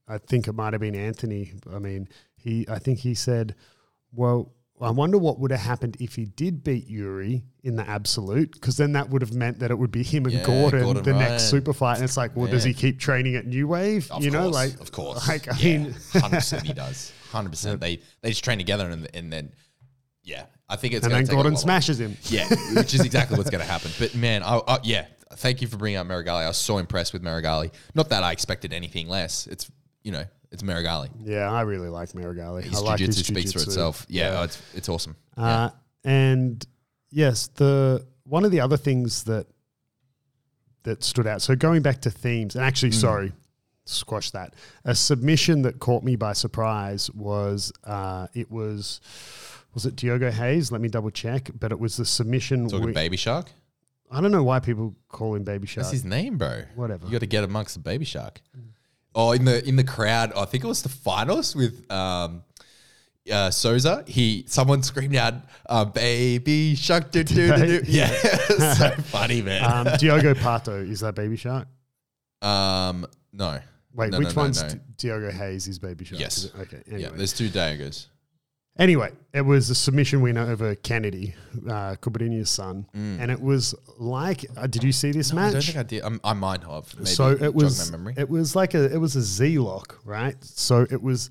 I think it might have been Anthony. I mean, he I think he said, "Well, I wonder what would have happened if he did beat Yuri in the absolute, because then that would have meant that it would be him and Yeah, Gordon, Gordon the Ryan. next super fight. And it's like, well, does he keep training at New Wave? Of you know, course, like of course. like I yeah, mean, [laughs] hundred percent he does. Hundred percent. They they just train together and and then yeah, I think it's and then Gordon smashes him. Yeah, which is exactly what's going to happen. But man, I, I, yeah, thank you for bringing up Meregali. I was so impressed with Meregali. Not that I expected anything less. It's you know, it's Meregali. Yeah, I really like Meregali. His I like his speaks for jiu-jitsu. itself. Yeah, oh, it's it's awesome. Uh, and yes, the one of the other things that that stood out. So going back to themes, and actually, sorry, squash that. A submission that caught me by surprise was uh, it was was it Diogo Reis? Let me double check. But it was the submission. Talking wi- Baby Shark. I don't know why people call him Baby Shark. That's his name, bro. Whatever. You got to get amongst the Baby Shark. Oh, in the in the crowd, I think it was the finals with um, uh, Souza. He someone screamed out, uh, "Baby Shark!" Do, do, do, do. [laughs] [laughs] Yeah, so [laughs] funny, man. um, Diogo Pato is that Baby Shark? Um, no. Wait, No, which no, no, one's no. Diogo Reis? Is Baby Shark? Yes. Is it? Okay. Yeah, Anyway. there's two Diegos. Anyway, it was a submission win over Kennedy, uh, son, and it was like, uh, did you see this Mm. I don't match? think I did. I'm, I might have. Maybe so it was, my memory. it was like a, it was a Z lock, right? So it was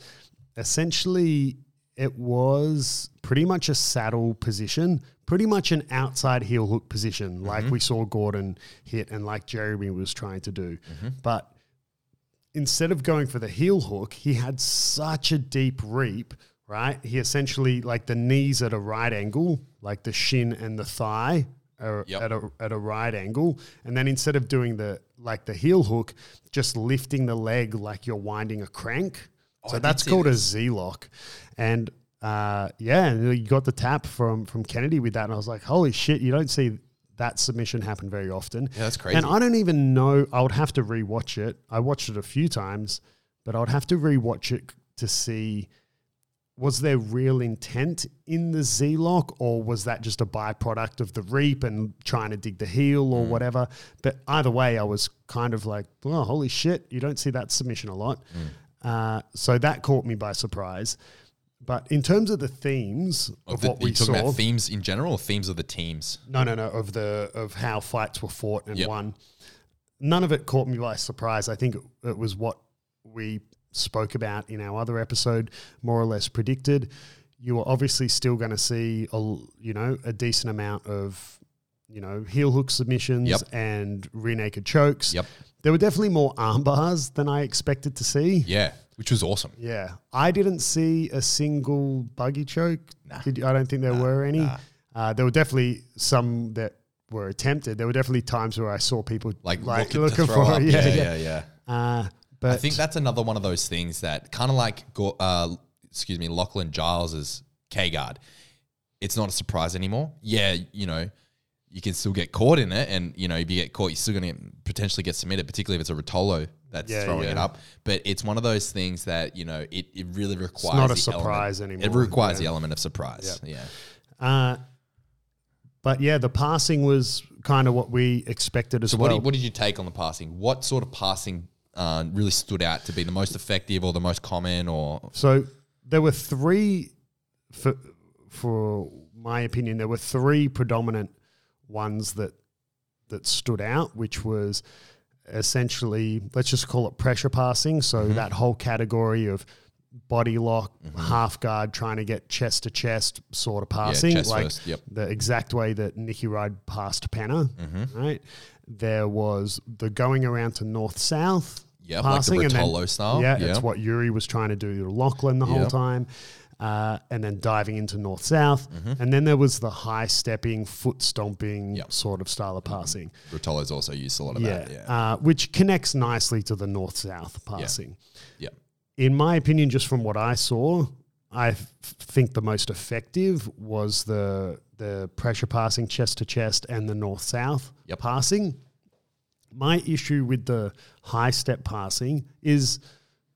essentially, it was pretty much a saddle position, pretty much an outside heel hook position, Mm-hmm. like we saw Gordon hit and like Jeremy was trying to do, Mm-hmm. but instead of going for the heel hook, he had such a deep reap, right? He essentially like the knees at a right angle, like the shin and the thigh are Yep. at a at a right angle, and then instead of doing the like the heel hook, just lifting the leg like you're winding a crank. Oh, so did that's called a. Z lock, and. Uh, yeah, and you got the tap from from Kennedy with that, and I was like, "Holy shit!" You don't see that submission happen very often. Yeah, that's crazy. And I don't even know. I would have to rewatch it. I watched it a few times, but I would have to rewatch it to see was there real intent in the Z lock, or was that just a byproduct of the reap and trying to dig the heel Mm. or whatever? But either way, I was kind of like, "Oh, holy shit!" You don't see that submission a lot. Mm. Uh, so that caught me by surprise. But in terms of the themes of, Of the, what we talking saw, about themes in general or themes of the teams? no, no, no. Of the of how fights were fought and Yep. won. None of it caught me by surprise. I think it, it was what we spoke about in our other episode, more or less predicted. You are obviously still going to see a you know a decent amount of you know heel hook submissions Yep. and rear naked chokes. Yep. There were definitely more arm bars than I expected to see. Yeah, which was awesome. Yeah, I didn't see a single buggy choke. Nah. Did you- I don't think there were any. nah. Uh, there were definitely some that were attempted. There were definitely times where I saw people Like, like, looking, looking, for up. [laughs] Yeah, Yeah, yeah, yeah. yeah. Uh, but I think that's another one of those things that kind of like, uh, excuse me, Lachlan Giles's K guard. It's not a surprise anymore. Yeah, you know, you can still get caught in it, and you know, if you get caught, you're still going to potentially get submitted, particularly if it's a Rotolo that's Yeah, throwing it up. But it's one of those things that you know it, it really requires not a the surprise element, anymore, It requires the element of surprise. Yeah, Uh, but yeah, the passing was kind of what we expected as So well. what, what did you take on the passing? What sort of passing uh, really stood out to be the most effective or the most common or So there were three, for, for my opinion, there were three predominant ones that that stood out, which was essentially let's just call it pressure passing. So Mm-hmm. that whole category of body lock, half guard, trying to get chest to chest sort of passing, chest like yep. the exact way that Nicky Ryan passed Pena, Mm-hmm. right? There was the going around to north south. Yep, like the passing, and then- Rotolo style, Yeah, yeah. it's what Yuri was trying to do to Lachlan the whole time. Uh, and then diving into north south. Mm-hmm. And then there was the high stepping, foot stomping Yep. sort of style of passing. Rotolo's also used a lot of Yeah. that? Yeah. Uh, which connects nicely to the north south passing. yeah. In my opinion, just from what I saw, I f- think the most effective was the the pressure passing chest to chest and the north south Yep. passing. My issue with the high step passing is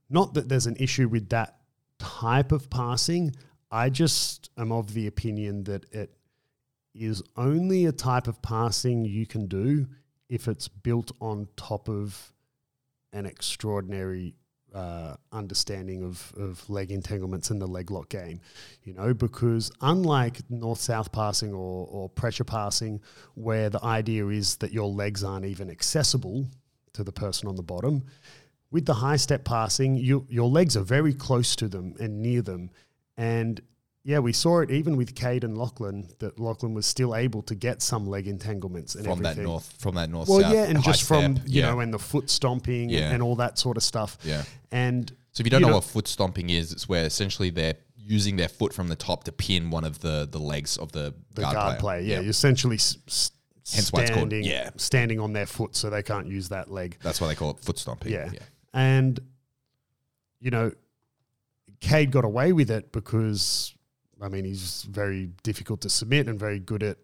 not that there's an issue with that type of passing. I just am of the opinion that it is only a type of passing you can do if it's built on top of an extraordinary uh, understanding of, of leg entanglements in the leg lock game, you know, because unlike north south passing or, or pressure passing, where the idea is that your legs aren't even accessible to the person on the bottom, with the high step passing, you, your legs are very close to them and near them. And yeah, we saw it even with Cade and Lachlan that Lachlan was still able to get some leg entanglements and From that north from that north Well, yeah, and just from you yeah. know, and the foot stomping Yeah. and all that sort of stuff. Yeah. And So if you don't you know, know- what foot stomping is, it's where essentially they're using their foot from the top to pin one of the the legs of the, the guard, guard, player. player, yeah, you're essentially s- Hence why it's called- standing, yeah. standing on their foot, so they can't use that leg. That's why they call it foot stomping. Yeah. yeah. And you know, Cade got away with it because I mean he's very difficult to submit and very good at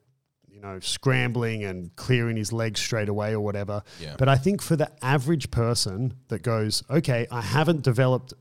you know scrambling and clearing his legs straight away or whatever. Yeah. But I think for the average person that goes, okay, I haven't developed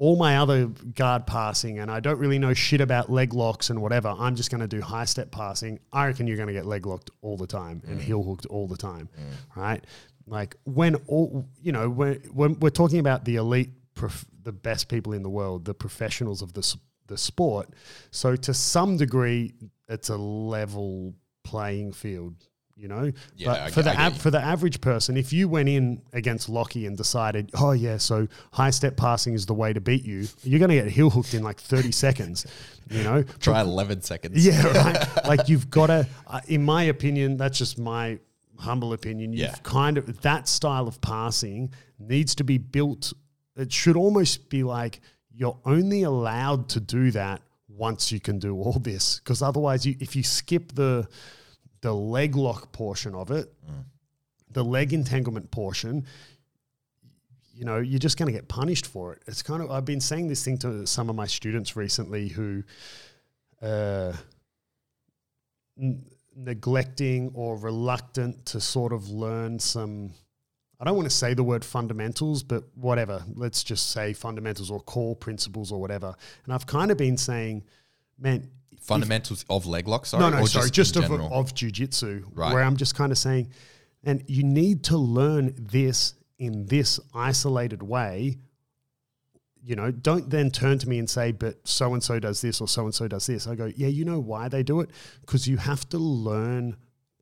all my other guard passing and I don't really know shit about leg locks and whatever. I'm just going to do high step passing. I reckon you're going to get leg locked all the time and mm. heel hooked all the time, mm. right? Like when all you know when when we're talking about the elite, prof- the best people in the world, the professionals of the the sport. So to some degree, it's a level playing field. You know, Yeah, but I for the get for the average person, if you went in against Lockie and decided, oh yeah, so high step passing is the way to beat you, you're going to get heel hooked in like 30 seconds. You know, [laughs] Try eleven seconds. yeah, [laughs] right. like you've got to, uh, in my opinion, that's just my humble opinion. You've Yeah. kind of that style of passing needs to be built. It should almost be like you're only allowed to do that once you can do all this, because otherwise, you if you skip the the leg lock portion of it, the leg entanglement portion, you know, you're just going to get punished for it. It's kind of, I've been saying this thing to some of my students recently who, uh, n- neglecting or reluctant to sort of learn some, I don't want to say the word fundamentals, but whatever. Let's just say fundamentals or core principles or whatever. And I've kind of been saying, man, if- Fundamentals of leg lock, sorry. no, no, or sorry, just, in of, general? of jujitsu, Right. where I'm just kind of saying, and you need to learn this in this isolated way. You know, don't then turn to me and say, but so and so does this or so and so does this. I go, yeah, you know why they do it? Because you have to learn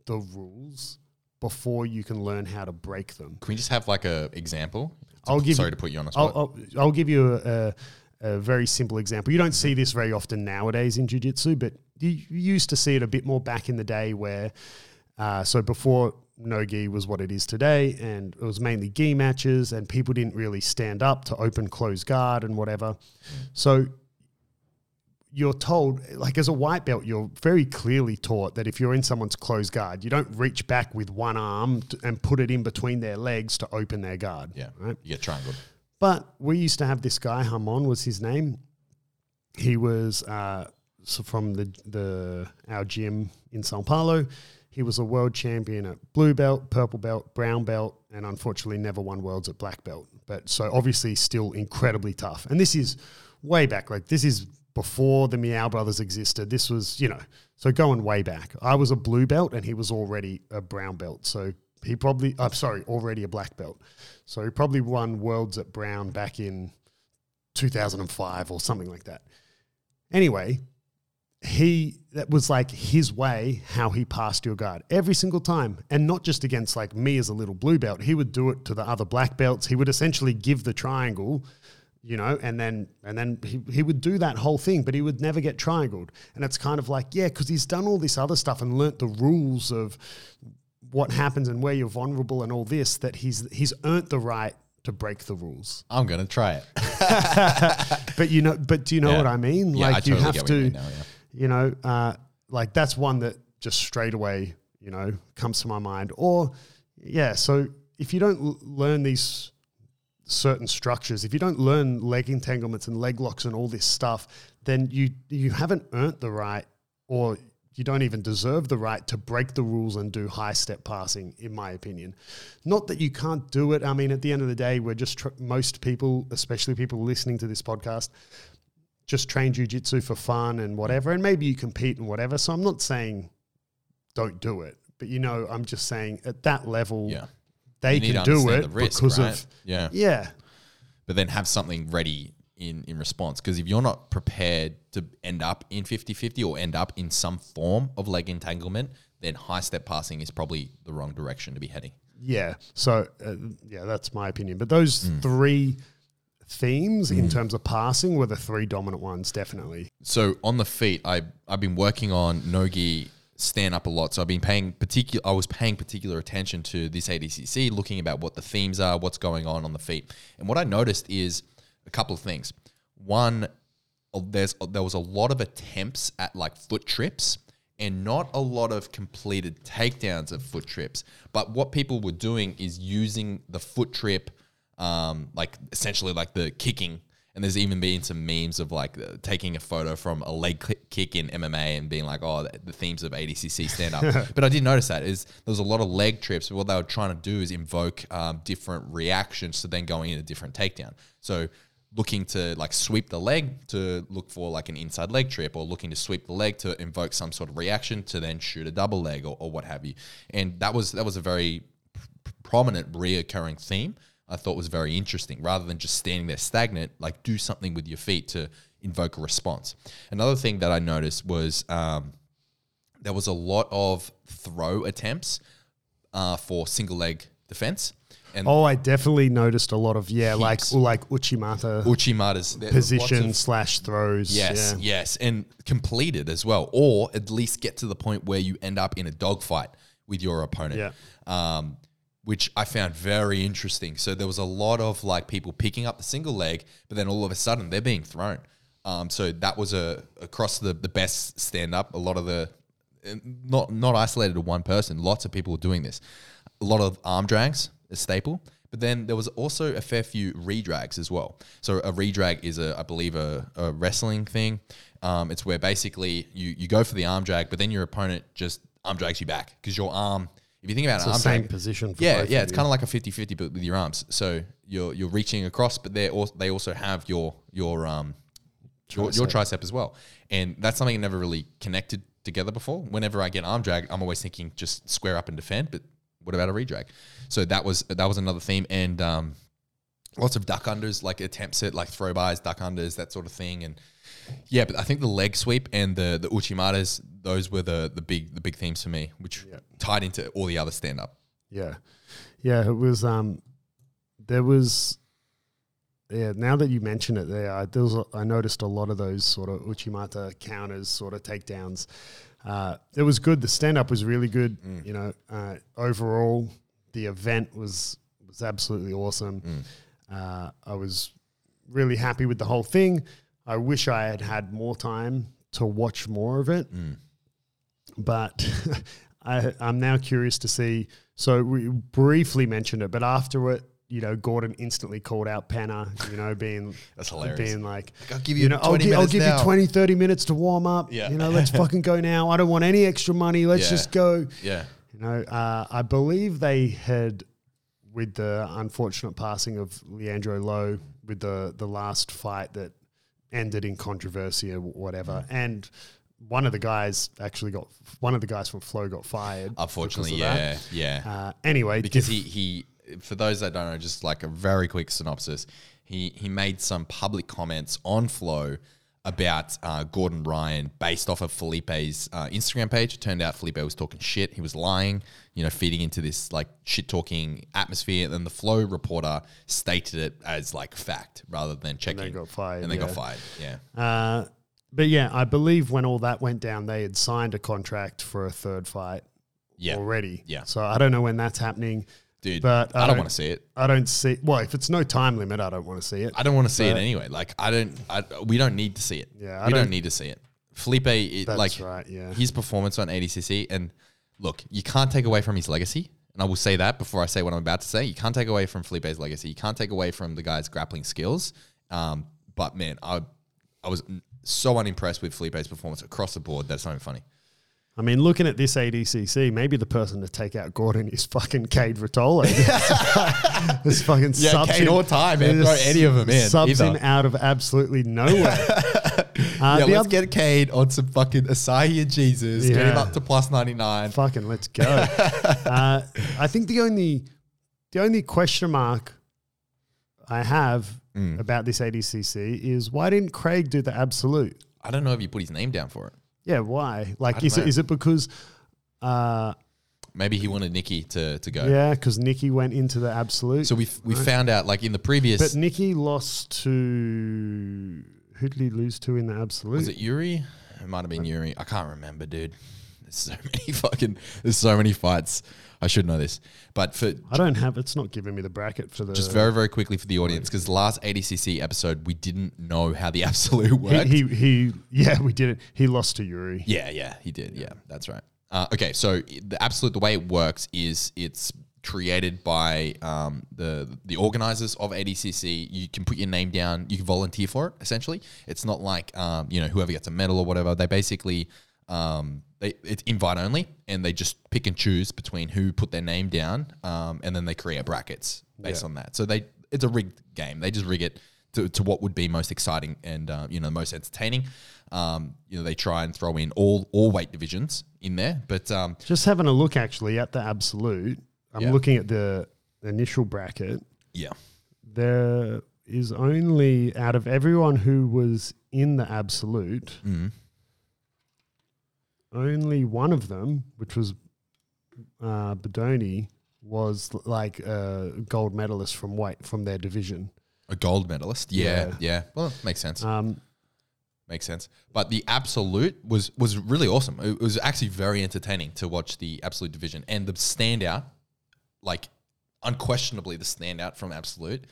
the rules before you can learn how to break them. Can we just have like a example? I'll give Sorry you- to put you on the I'll, spot. I'll, I'll give you a, a, a very simple example. You don't see this very often nowadays in jiu-jitsu, but you, you used to see it a bit more back in the day where, uh, so before no gi was what it is today, and it was mainly gi matches, and people didn't really stand up to open close guard and whatever. So you're told, like as a white belt, you're very clearly taught that if you're in someone's closed guard, you don't reach back with one arm t- and put it in between their legs to open their guard. yeah. Right. You get triangle. But we used to have this guy, Hamon was his name. He was uh, so from the the our gym in Sao Paulo. He was a world champion at blue belt, purple belt, brown belt, and unfortunately never won worlds at black belt. But so obviously still incredibly tough. And this is way back. Like this is before the Miyao brothers existed. This was, you know, so going way back. I was a blue belt and he was already a brown belt. So he probably, I'm sorry, already a black belt. So he probably won worlds at brown back in 2005 or something like that. Anyway, he that was like his way how he passed your guard every single time and not just against like me as a little blue belt he would do it to the other black belts he would essentially give the triangle you know and then and then he, he would do that whole thing but he would never get triangled and it's kind of like yeah because he's done all this other stuff and learnt the rules of what happens and where you're vulnerable and all this that he's he's earned the right to break the rules I'm gonna try it. [laughs] but you know but do you know Yeah. what i mean Yeah, I like you totally have get what you to now, yeah. you know, uh, like that's one that just straight away, you know, comes to my mind. Or, yeah, so if you don't l- learn these certain structures, if you don't learn leg entanglements and leg locks and all this stuff, then you you haven't earned the right, or you don't even deserve the right to break the rules and do high step passing. In my opinion, not that you can't do it. I mean, at the end of the day, we're just tr- most people, especially people listening to this podcast, just train jujitsu for fun and whatever, and maybe you compete and whatever. So I'm not saying don't do it, but you know, I'm just saying at that level, Yeah. They can do it the risk, because right? of yeah. yeah, but then have something ready in, in response. Because if you're not prepared to end up in 50 50 or end up in some form of leg entanglement, then high step passing is probably the wrong direction to be heading. yeah. So uh, yeah, that's my opinion. But those Hmm. three themes in terms of passing were the three dominant ones, definitely. So on the feet, I I've been working on nogi stand up a lot. So I've been paying particular. I was paying particular attention to this ADCC, looking about what the themes are, what's going on on the feet, and what I noticed is a couple of things. One, there's there was a lot of attempts at like foot trips. And not a lot of completed takedowns of foot trips. But what people were doing is using the foot trip um, like essentially like the kicking. And there's even been some memes of like uh, taking a photo from a leg kick in MMA and being like, oh, the, the themes of ADCC stand up. [laughs] but I did notice that is there was a lot of leg trips. What they were trying to do is invoke um, different reactions to then going in a different takedown. So looking to like sweep the leg to look for like an inside leg trip or looking to sweep the leg to invoke some sort of reaction to then shoot a double leg or, or what have you. And that was that was a very prominent reoccurring theme I thought was very interesting. Rather than just standing there stagnant, like do something with your feet to invoke a response. Another thing that I noticed was um, there was a lot of throw attempts uh, for single leg defense. And Oh, I definitely noticed a lot of yeah, like Heaps. like Uchimata Uchimata's lots of- position slash throws. Yes, yeah. yes, and completed as well, or at least get to the point where you end up in a dogfight with your opponent. Yeah. Um, which I found very interesting. So there was a lot of like people picking up the single leg, but then all of a sudden they're being thrown. Um, so that was a across the the best stand up. A lot of the not not isolated to one person. Lots of people were doing this. A lot of arm drags, a staple. But then there was also a fair few redrags as well. So a redrag is a, I believe, a, a wrestling thing. Um, it's where basically you you go for the arm drag, but then your opponent just arm drags you back because your arm. If you think about It's an the arm same drag, position. For yeah, yeah, it's kind of like a 50-50 but with your arms. So you're you're reaching across, but they also they also have your your um your, your tricep as well, and that's something I never really connected together before. Whenever I get arm drag, I'm always thinking just square up and defend, but what about a redrag? So that was that was another theme, and um, lots of duck unders, like attempts at like throw bys, duck unders, that sort of thing, and yeah, but I think the leg sweep and the the uchimatas, those were the the big the big themes for me, which tied into all the other stand up. Yeah, yeah. It was. Um, there was. Yeah. Now that you mention it, there, I, there was. a- I noticed a lot of those sort of Uchimata counters, sort of takedowns. Uh, it was good. The stand up was really good. You know, uh, overall, the event was was absolutely awesome. Uh, I was really happy with the whole thing. I wish I had had more time to watch more of it but [laughs] I, I'm now curious to see. So we briefly mentioned it, but after it, you know, Gordon instantly called out Pena, you know, being [laughs] That's hilarious. being like, I'll give you know, I'll, 20 gi- I'll give now. you 20, 30 minutes to warm up. Yeah. You know, let's [laughs] fucking go now. I don't want any extra money. Let's Yeah. just go. Yeah. You know, uh, I believe they had, with the unfortunate passing of Leandro Lo, with the the last fight that ended in controversy or whatever, Mm. and one of the guys actually got one of the guys from Flow got fired. Unfortunately, of that. yeah, yeah. Uh, anyway, because he he for those that don't know, just like a very quick synopsis, he he made some public comments on Flow about uh, Gordon Ryan based off of Felipe's uh, Instagram page. It turned out Felipe was talking shit. He was lying, you know, feeding into this like shit talking atmosphere. And then the Flow reporter stated it as like fact rather than checking. got fired, And they got fired. Yeah. Uh, but yeah, I believe when all that went down, they had signed a contract for a third fight Yeah. already. Yeah. So I don't know when that's happening. Dude, But I I don't don't- want to see it. I don't see. Well, if it's no time limit, I don't want to see it. I don't want to see it anyway. Like I don't. I, we don't need to see it. Yeah, I we don't, don't- need to see it. Felipe, it, like right, yeah. his performance on ADCC, and look, you can't take away from his legacy. And I will say that before I say what I'm about to say. You can't take away from Felipe's legacy. You can't take away from the guy's grappling skills. Um, but man, I I was so unimpressed with Felipe's performance across the board. That's not even funny. I mean, looking at this ADCC, maybe the person to take out Gordon is fucking Kade Ruotolo. [laughs] [laughs] this fucking Yeah, subs Kade in- or Ty, man. Throw any of 'em in, Subs in either. out of absolutely nowhere. [laughs] uh, yeah, let's oth- get Kade on some fucking Asahi and Jesus. Get him up to plus ninety nine. fucking let's go. uh, I think the only the only question mark I have Mm. about this ADCC is why didn't Craig do the absolute? I don't know if you put his name down for it. Yeah, why? Like, is it, is it because? Uh, Maybe he wanted Nikki to to go. yeah, because Nikki went into the absolute. So we we found out like in the previous but Nikki lost to who did he lose to in the absolute? was it Yuri? It might have been Yuri. I can't remember, dude. There's so [laughs] many fucking there's so many fights. I should know this. But for I don't have. It's not giving me the bracket for the. just very very quickly for the audience because last ADCC episode we didn't know how the [laughs] absolute He, worked. he, he yeah we did it. He lost to Yuri. Yeah, yeah, he did. Yeah, that's right. Uh, okay, so the absolute the way it works is it's created by um, the the organizers of ADCC. You can put your name down. You can volunteer for it. Essentially, it's not like um, you know whoever gets a medal or whatever. They basically um, they it's invite only, and they just pick and choose between who put their name down, um, and then they create brackets based Yeah. on that. So they it's a rigged game. They just rig it to, to what would be most exciting and uh, you know most entertaining. Um, you know they try and throw in all all weight divisions in there, but um, Just having a look actually at the absolute. I'm Yeah. looking at the initial bracket. yeah, There is only out of everyone who was in the absolute, mm, only one of them, which was uh, Bodoni, was like a gold medalist from weight from their division. a gold medalist. Yeah, Yeah. yeah. Well, makes sense. Um, makes sense. But the absolute was was really awesome. It was actually very entertaining to watch the absolute division and the standout, like unquestionably the standout from absolute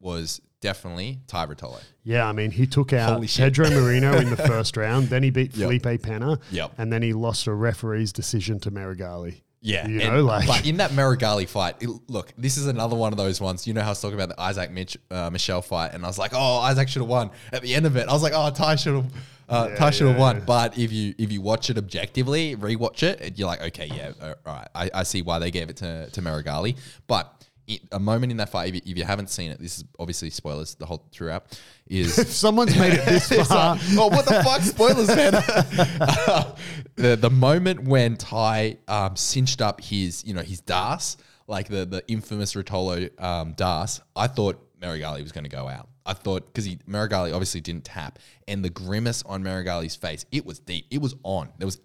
was definitely Ty Ruotolo. yeah, I mean, he took out Holy. Pedro [laughs] Marinho in the first round. Then he beat Yep. Felipe Pena. Yep. And then he lost a referee's decision to Meregali. Yeah, You and- know, like- but in that Meregali fight, it- look, this is another one of those ones. You know how I was talking about the Izaak Mitch uh, Michell fight, and I was like, oh, Izaak should have won. At the end of it, I was like, oh, Ty should have, uh, Yeah, Ty should have yeah, won. yeah. But if you if you watch it objectively, rewatch it, and you're like, okay, yeah, all right, I, I see why they gave it to to Meregali. But it, a moment in that fight, if you, if you haven't seen it, this is obviously spoilers the whole throughout. Is [laughs] If someone's made it this [laughs] far, like, oh, what the fuck? Spoilers, man. [laughs] the, the moment when Ty um, cinched up his, you know, his Das, like the, the infamous Ruotolo um, Das, I thought Meregali was going to go out. I thought, because he Meregali obviously didn't tap, and the grimace on Meregali's face, it was deep. It was on. There was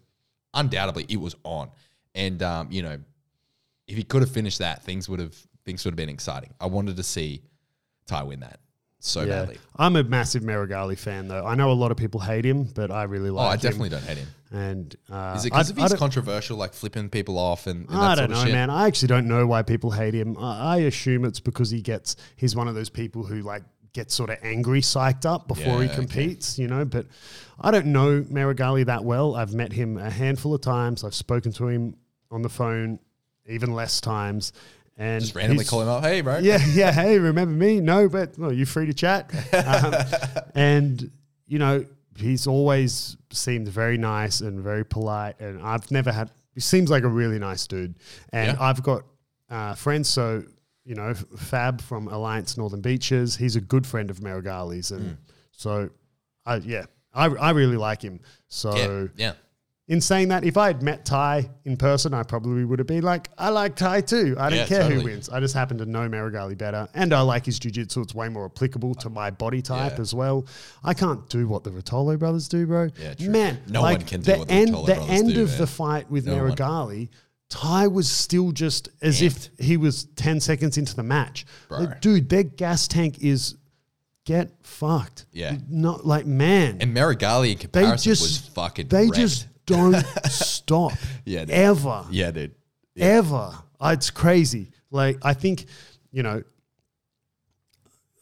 undoubtedly, it was on. And, um, you know, if he could have finished that, things would have things would have been exciting. I wanted to see Ty win that so yeah. badly. I'm a massive Meregali fan, though. I know a lot of people hate him, but I really like. Oh, I him. definitely don't hate him. And uh, Is it because of his controversial, like flipping people off and, and I don't know, man. I actually don't know why people hate him. I, I assume it's because he gets he's one of those people who like gets sort of angry, psyched up before he Yeah, okay. competes, you know. But I don't know Meregali that well. I've met him a handful of times. I've spoken to him on the phone even less times, and Just randomly call him up. Hey, bro. yeah, [laughs] yeah. Hey, remember me? No, but well, you free to chat. [laughs] Um, and you know, he's always seemed very nice and very polite. And I've never had. He seems like a really nice dude. And Yeah. I've got uh, friends. So you know, Fab from Alliance Northern Beaches. He's a good friend of Meregali's, and Mm. so I yeah, I I really like him. So Yeah. Yeah. In saying that, if I had met Ty in person, I probably would have been like, I like Ty too. I don't Yeah, care totally. who wins. I just happen to know Meregali better. And I like his jiu-jitsu. It's way more applicable to my body type Yeah. as well. I can't do what the Ruotolo brothers do, bro. Yeah, true. Man, No like one can do what the what the end, the end do, of man. the fight with No one. Meregali, Ty was still just as if he was 10 seconds into the match. Bro. Like, dude, their gas tank is get fucked. Yeah. Not like, man And Meregali in they comparison just was fucking they wrecked. just don't [laughs] stop Yeah, dude. ever Yeah, dude. ever Uh, it's crazy like i think you know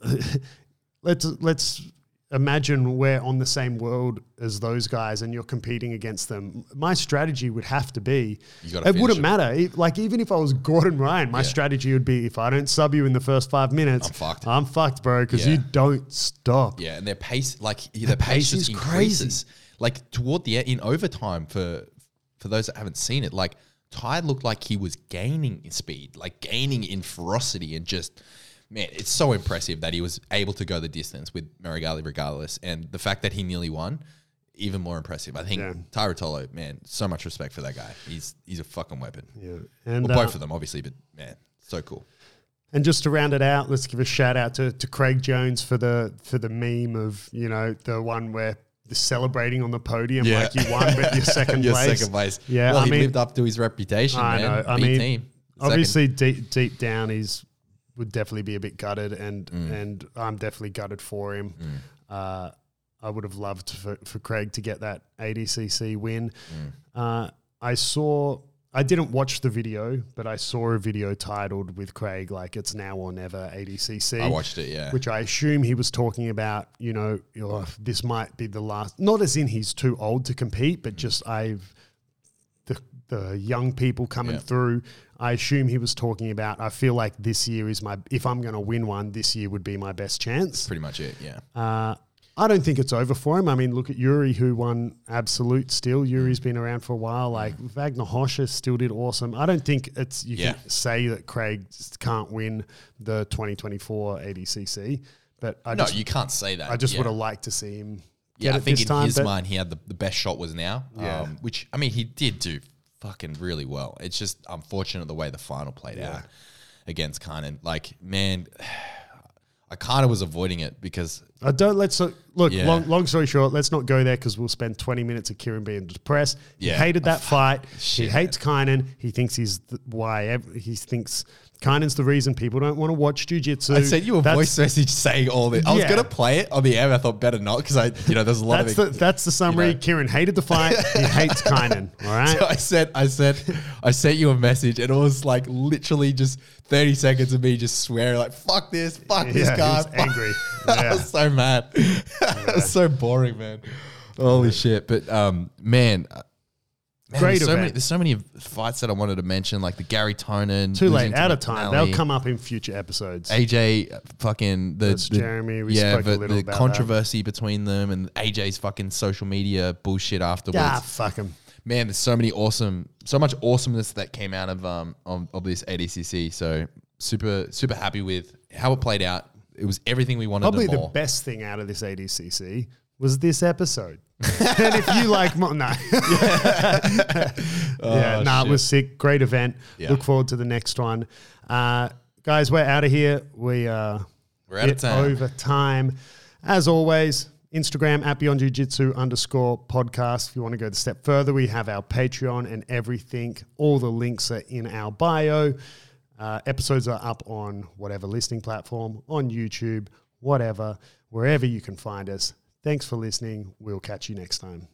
[laughs] let's let's imagine we're on the same world as those guys and you're competing against them my strategy would have to be it wouldn't it. matter like even if i was gordon ryan my Yeah. strategy would be if i don't sub you in the first five minutes I'm fucked. i'm fucked bro because Yeah. you don't stop Yeah, and their pace, like their pace, pace is crazy. Like toward the end, in overtime, for for those that haven't seen it, like Ty looked like he was gaining in speed, like gaining in ferocity, and just man, it's so impressive that he was able to go the distance with Meregali regardless, and the fact that he nearly won. Even more impressive. I think Yeah. Ty Ruotolo, man, so much respect for that guy. He's he's a fucking weapon. yeah and Well, uh, both of them, obviously, but man, so cool. And just to round it out, let's give a shout out to, to Craig Jones for the for the meme of you know the one where celebrating on the podium Yeah. like you won but you're [laughs] second Your place. second place. Yeah, well, I he mean- lived up to his reputation, I man. know. I B mean, team. Second. Obviously, deep deep down, he's would definitely be a bit gutted, and Mm. and I'm definitely gutted for him. Uh, I would have loved for, for Craig to get that ADCC win. Mm. Uh, I saw. I didn't watch the video, but I saw a video titled with Craig like "It's now or never ADCC." I watched it, yeah. which I assume he was talking about, you know, oh, this might be the last, not as in he's too old to compete, but just I've, the, the young people coming Yeah. through, I assume he was talking about, I feel like this year is my, if I'm going to win one, this year would be my best chance. Pretty much it, yeah. Uh, I don't think it's over for him. I mean, look at Yuri, who won absolute still. Yuri's been around for a while. Like Wagner Rocha still did awesome. I don't think it's you Yeah. can say that Craig can't win the 2024 ADCC, but I no, just you can't say that. I just yeah. would have liked to see him get Yeah, I think in time. his mind, he had the, the best shot was now. Yeah. Um, which, I mean, he did do fucking really well. It's just unfortunate the way the final played Yeah. out against Kaynan. Like, man, I kind of was avoiding it because I don't let's uh, look. Yeah. Long, long story short, let's not go there because we'll spend 20 minutes of Kieran being depressed. He Yeah. hated that [laughs] fight. he hates Kaynan. He thinks he's the, why ev- he thinks Kaynan's the reason people don't want to watch jujitsu. I sent you a That's- voice message saying all this. I was gonna play it on the air. I thought better not because I, you know, there's a lot That's of the that's the summary. you know. Kieran hated the fight. [laughs] He hates Kaynan. All right. So I said, I said, I sent you a message, and it was like literally just thirty seconds of me just swearing, like "fuck this, fuck this Yeah, he guy." was angry. [laughs] I Yeah. was so mad. [laughs] it was so boring, man. Holy shit! But um, man. Man, Great there's so, event. many, there's so many fights that I wanted to mention, like the Gary Tonon. Too late. losing to Out of time. McNally. They'll come up in future episodes. AJ fucking the, That's the- Jeremy. We yeah, spoke a the, little the about that. controversy between them and AJ's fucking social media bullshit afterwards. Ah, fuck him. Man, there's so many awesome, so much awesomeness that came out of um of, of this ADCC. So super super happy with how it played out. It was everything we wanted. Probably and the best thing out of this ADCC was this episode. [laughs] and if you like, mo- no, [laughs] yeah, nah, it was sick. Great event. Yeah. Look forward to the next one, uh, guys. We're out of here. We uh, We're out of time. over time. As always, Instagram at Beyond Jiu Jitsu underscore podcast. If you want to go the step further, we have our Patreon and everything. All the links are in our bio. Uh, episodes are up on whatever listening platform, on YouTube, whatever, wherever you can find us. Thanks for listening. We'll catch you next time.